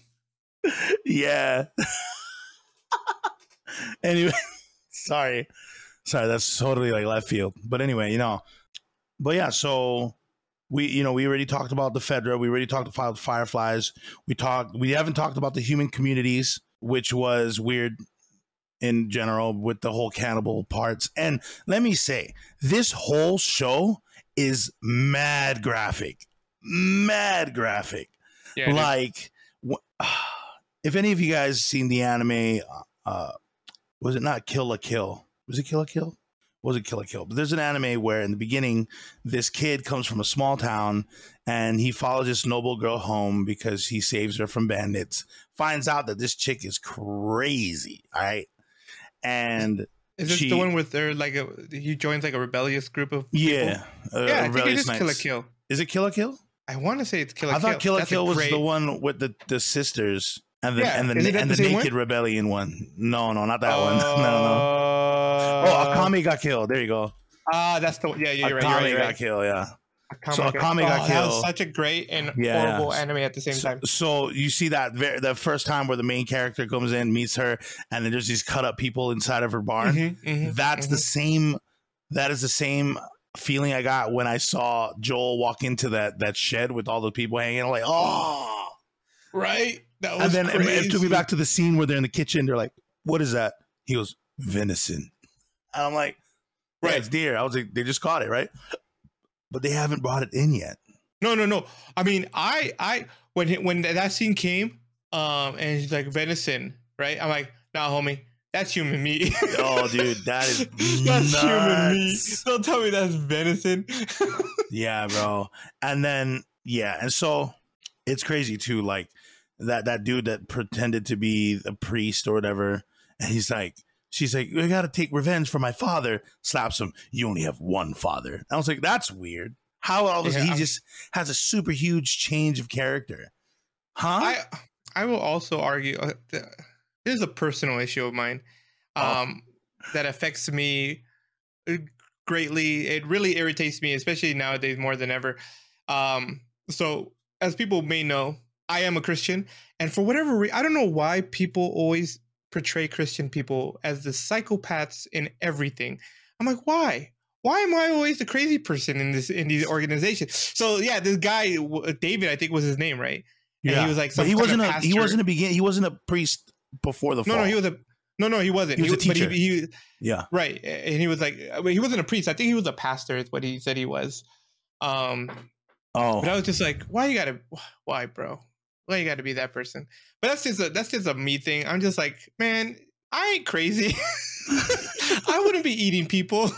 yeah. anyway, sorry, sorry. That's totally like left field. But anyway, you know, but yeah. So we, you know, we already talked about the Fedra. We already talked about Fireflies. We talked. We haven't talked about the human communities, which was weird in general with the whole cannibal parts. And let me say, this whole show is mad graphic, mad graphic. Yeah. like wh- if any of you guys seen the anime uh was it not kill la kill? Was it kill la kill? Was it kill la kill but there's an anime where in the beginning this kid comes from a small town and he follows this noble girl home because he saves her from bandits finds out that this chick is crazy all right and is this she- the one with her like a he joins like a rebellious group of people? yeah uh, yeah. I think it is Kill la Kill. is it kill la kill I want to say it's Kill a I Kill. thought Kill a That's Kill was great- the one with the, the sisters and the Yeah, and the and the the, naked rebellion one. No, no, not that one. no, no. Uh, Oh, Akame got killed. There you go. Ah, that's the one. Yeah, yeah, you're Akame right. You're right, got right. killed. Yeah. Akame So got- Akame got oh, That was killed. such a great and Yeah. horrible anime at the same So, time. so you see that ver- the first time where the main character comes in, meets her, and then there's these cut up people inside of her barn. Mhm, mhm, That's the mhm. same. That is the same feeling I got when I saw Joel walk into that that shed with all the people hanging. I'm like, oh. right. That was and then it- crazy. it took me back to the scene where they're in the kitchen. They're like, "What is that?" He goes, "Venison." And I'm like, "Right, Right. it's deer." I was like, "They just caught it, right?" But they haven't brought it in yet. No, no, no. I mean, I, I, when when that scene came, um, and he's like venison, right? I'm like, nah, homie, that's human meat. Oh, dude, that is that's human meat. nuts. Don't tell me that's venison. Yeah, bro. And then yeah, and so it's crazy too. Like that that dude that pretended to be a priest or whatever, and he's like. She's like, I gotta take revenge for my father. Slaps him. You only have one father. I was like, that's weird. How else Yeah, he I'm- just has a super huge change of character, huh? I, I will also argue. Uh, th- this is a personal issue of mine, Oh. um, that affects me uh, greatly. It really irritates me, especially nowadays more than ever. Um, so, as people may know, I am a Christian, and for whatever reason, I don't know why people always portray Christian people as the psychopaths in everything. I'm like, why? Why am I always the crazy person in this in these organizations? So yeah, this guy David, I think was his name, right? And he was like, but he wasn't a he wasn't a begin he wasn't a priest before the No, fall. no, no, he was a no, no, he wasn't. He was a but teacher. He, he yeah. right, and he was like, mean, he wasn't a priest. I think he was a pastor. Is what he said he was. Um, Oh, but I was just like, why you gotta, why, bro? Why you gotta be that person? But that's just a that's just a me thing. I'm just like, man, I ain't crazy. I wouldn't be eating people.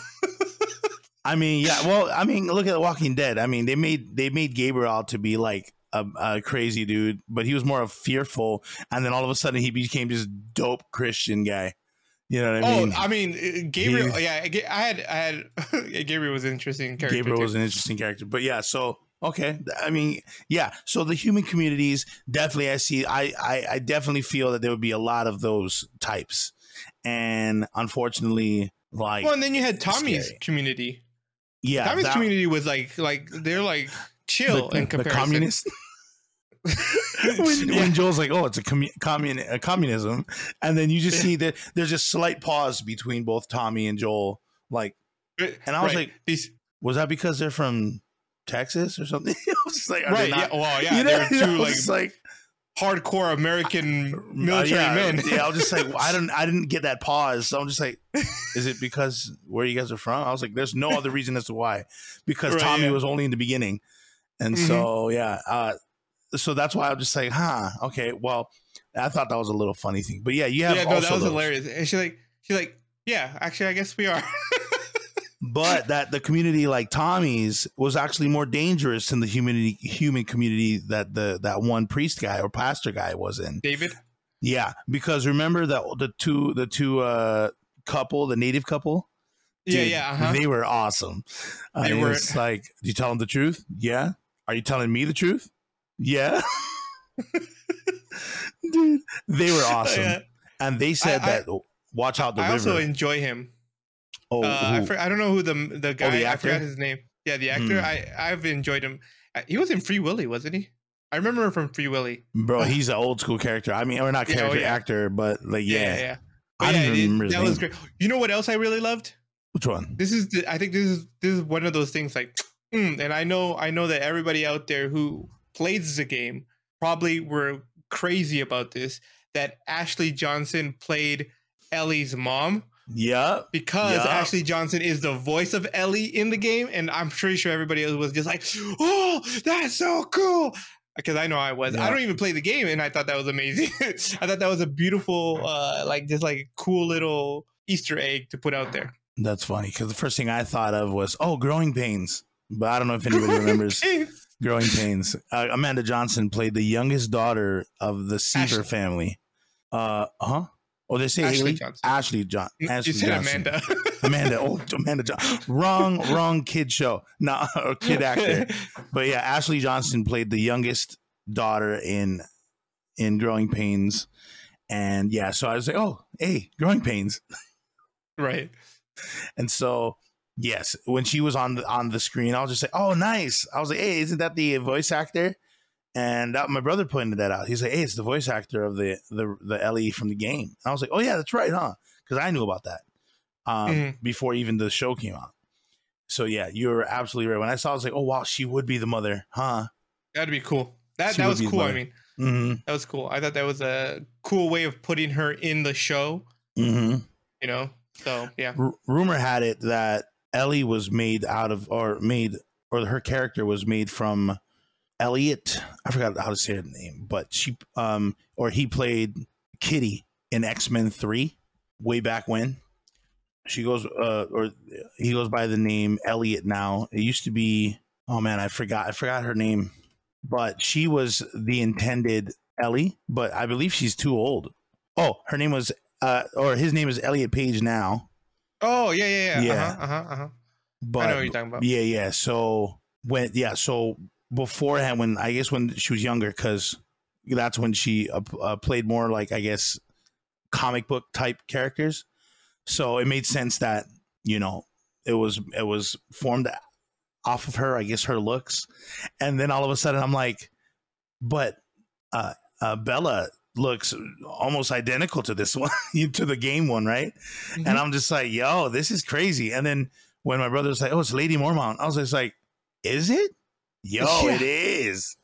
I mean, yeah. Well, I mean, look at Walking Dead. I mean, they made they made Gabriel to be like a, a crazy dude, but he was more of fearful, and then all of a sudden he became this dope Christian guy. You know what I mean? oh, I mean, uh, Gabriel. He- yeah, I I had, I had. Gabriel was an interesting character. Gabriel too. was an interesting character, but yeah. So okay, I mean, yeah. So the human communities definitely, I see. I I, I definitely feel that there would be a lot of those types, and unfortunately, like Well, and then you had Tommy's scary. community. yeah, Tommy's that- community was like, like they're like chill the, in the comparison. communist. when, Yeah. when Joel's like, "Oh, it's a commu- commun- uh, communism," and then you just Yeah. see that there's a slight pause between both Tommy and Joel. Like, and I was Right. like, These was that because they're from Texas or something? I was just like, right, yeah, well, yeah, you know, they're two like, was like hardcore American uh, military yeah, men. yeah, I was just like, I don't, I didn't get that pause. So I'm just like, is it because where you guys are from? I was like, there's no other reason as to why, because Right, Tommy yeah. was only in the beginning, and Mhm. so yeah, uh, so that's why I'm just like, huh, okay, well, I thought that was a little funny thing, but yeah, you have yeah, no, also that was those. hilarious. And she's like, she's like, yeah, actually, I guess we are. But that the community like Tommy's was actually more dangerous than the humanity human community that the that one priest guy or pastor guy was in. David. Yeah, because remember that the two the two uh couple, the native couple. Yeah, Dude, yeah, uh-huh. They were awesome. They it were- like, do you tell them the truth? Yeah. Are you telling me the truth? Yeah. Dude, they were awesome. Yeah. and they said I- that watch out the I river. also enjoy him. Oh, uh, I, for, I don't know who the the guy. the I forgot his name. Yeah, the actor. Hmm. I I've enjoyed him. Uh, He was in Free Willy, wasn't he? I remember him from Free Willy. bro, he's an old school character. I mean, or not Yeah, oh, character yeah. actor, but like yeah. yeah. yeah. I don't yeah, even it- remember that was great. You know what else I really loved? Which one? This is the, I think this is this is one of those things like, mm, and I know I know that everybody out there who plays the game probably were crazy about this. That Ashley Johnson played Ellie's mom Yeah, because Yeah. Ashley Johnson is the voice of Ellie in the game, and I'm pretty sure everybody else was just like, "Oh, that's so cool!" Because I know I was. I don't even play the game, and I thought that was amazing. I thought that was a beautiful, uh, like just like a cool little Easter egg to put out there. that's funny because the first thing I thought of was oh, growing pains. But I don't know if anybody remembers growing pains. Uh, Amanda Johnson played the youngest daughter of the Seaver Ashley. family. Uh huh. Oh, they say Ashley Haley? Johnson. Ashley John. you Ashley said Johnson. Amanda. Amanda. Oh, Amanda. John. Wrong, wrong kid show. No, or kid actor. But yeah, Ashley Johnson played the youngest daughter in in Growing Pains, and yeah, so I was like, oh, hey, Growing Pains, right. and so yes, when she was on the on the screen, I was just like, oh, nice. I was like, hey, isn't that the voice actor? And that, my brother pointed that out. He's like, hey, it's the voice actor of the the the Ellie from the game. I was like, oh yeah, that's right, huh? Because I knew about that um, Mhm. before even the show came out. So yeah, you're absolutely right. When I saw, it, I was like, oh wow, she would be the mother, huh? That'd be cool. That She that was cool. I mean, Mm-hmm. that was cool. I thought that was a cool way of putting her in the show. Mm-hmm. You know. So yeah. R- rumor had it that Ellie was made out of, or made, or her character was made from Elliot. I forgot how to say her name, but she, um, or he played Kitty in X Men Three, way back when. She goes, uh, or he goes by the name Elliot now. It used to be, oh man, I forgot, I forgot her name, but she was the intended Ellie, but I believe she's too old. Oh, her name was, uh, or his name is Elliot Page now. Oh yeah yeah yeah. Yeah. Uh-huh, uh-huh, uh-huh. But I know what you're talking about. yeah, yeah. So when yeah, so beforehand, when I guess when she was younger, because that's when she uh, uh, played more like I guess comic book type characters. So it made sense that you know it was it was formed off of her, I guess her looks, and then all of a sudden I'm like, but uh, uh Bella looks almost identical to this one to the game one, right? Mhm. And I'm just like, yo, this is crazy. And then when my brother was like, oh, it's Lady Mormont, I was just like, is it? Yo, Yeah. it is.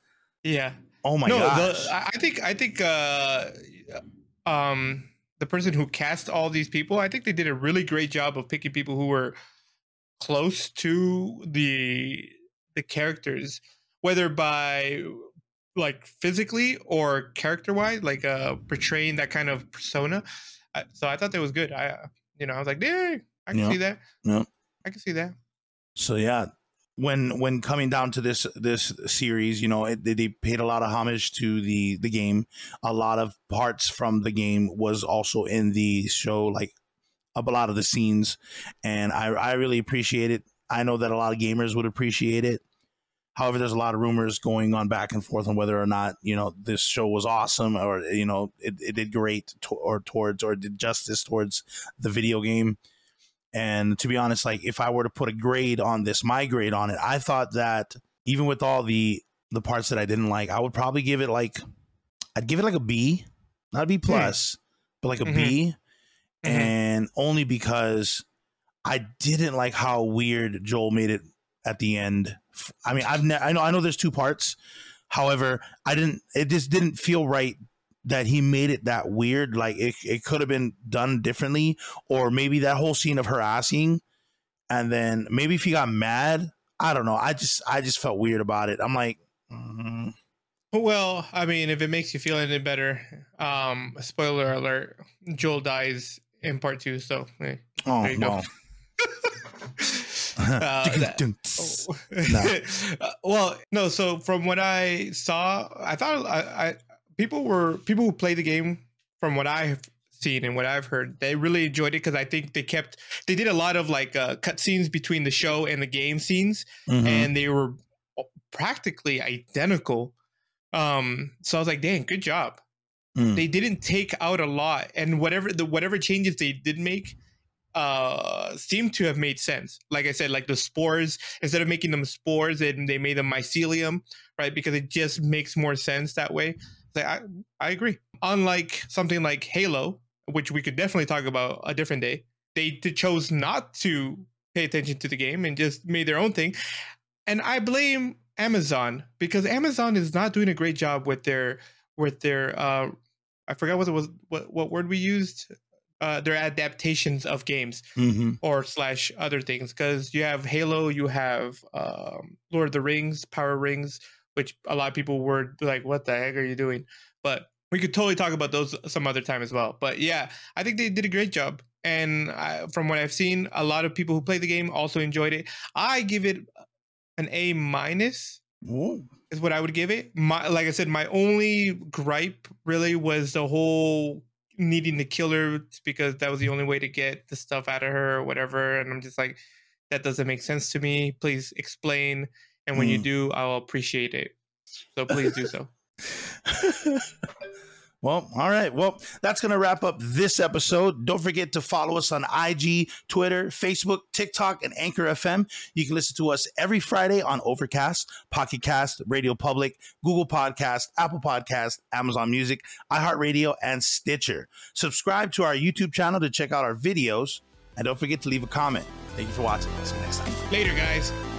yeah. Oh my no, gosh. the, I think I think uh, um, the person who cast all these people, I think they did a really great job of picking people who were close to the the characters, whether by like physically or character wise, like uh, portraying that kind of persona. I, so I thought that was good. I, you know, I was like, yeah, I can Yeah. see that. Yeah. I can see that. so yeah, when when coming down to this this series, you know, it, they, they paid a lot of homage to the the game. A lot of parts from the game was also in the show, like a lot of the scenes, and I I really appreciate it. I know that a lot of gamers would appreciate it. However, there's a lot of rumors going on back and forth on whether or not you know this show was awesome or you know it, it did great to, or towards or did justice towards the video game. And to be honest, like if I were to put a grade on this, my grade on it, I thought that even with all the the parts that I didn't like, I would probably give it like I'd give it like a B, not a B plus, but like a B, Mhm. and only because I didn't like how weird Joel made it at the end. I mean, I've ne- I know I know there's two parts. However, I didn't. It just didn't feel right that he made it that weird. Like it, it could have been done differently, or maybe that whole scene of her asking, and then maybe if he got mad, I don't know. I just I just felt weird about it. I'm like, mm, Well, I mean, if it makes you feel any better, um, spoiler alert: Joel dies in part two. So, eh. oh There you go. well. Uh, that- Oh. Well, no. So from what I saw, I thought I, I people were people who play the game. From what I've seen and what I've heard, they really enjoyed it because I think they kept they did a lot of like uh, cut scenes between the show and the game scenes, Mhm. and they were practically identical. Um, so I was like, "Dang, good job!" Mm. they didn't take out a lot, and whatever the whatever changes they did make uh seem to have made sense like i said like the spores instead of making them spores and they made them mycelium right because it just makes more sense that way I, I agree. Unlike something like halo which we could definitely talk about a different day they chose not to pay attention to the game and just made their own thing. And i blame amazon because amazon is not doing a great job with their with their uh i forgot what it was what, what word we used? Uh their adaptations of games hmm or slash other things. Because you have halo you have um lord of the rings power rings which a lot of people were like what the heck are you doing but we could totally talk about those some other time as well but yeah i think they did a great job and I, from what i've seen a lot of people who play the game also enjoyed it i give it an a minus is what I would give it. My like I said, my only gripe really was the whole needing to kill her because that was the only way to get the stuff out of her or whatever. And I'm just like, that doesn't make sense to me. Please explain. And when you Mm. do, I'll appreciate it. So please do so. well, all right. Well, that's going to wrap up this episode. Don't forget to follow us on IG, Twitter, Facebook, TikTok, and Anchor FM. You can listen to us every Friday on Overcast, Pocket Cast, Radio Public, Google Podcast, Apple Podcast, Amazon Music, iHeartRadio, and Stitcher. Subscribe to our YouTube channel to check out our videos. And don't forget to leave a comment. Thank you for watching. See you next time. Later, guys.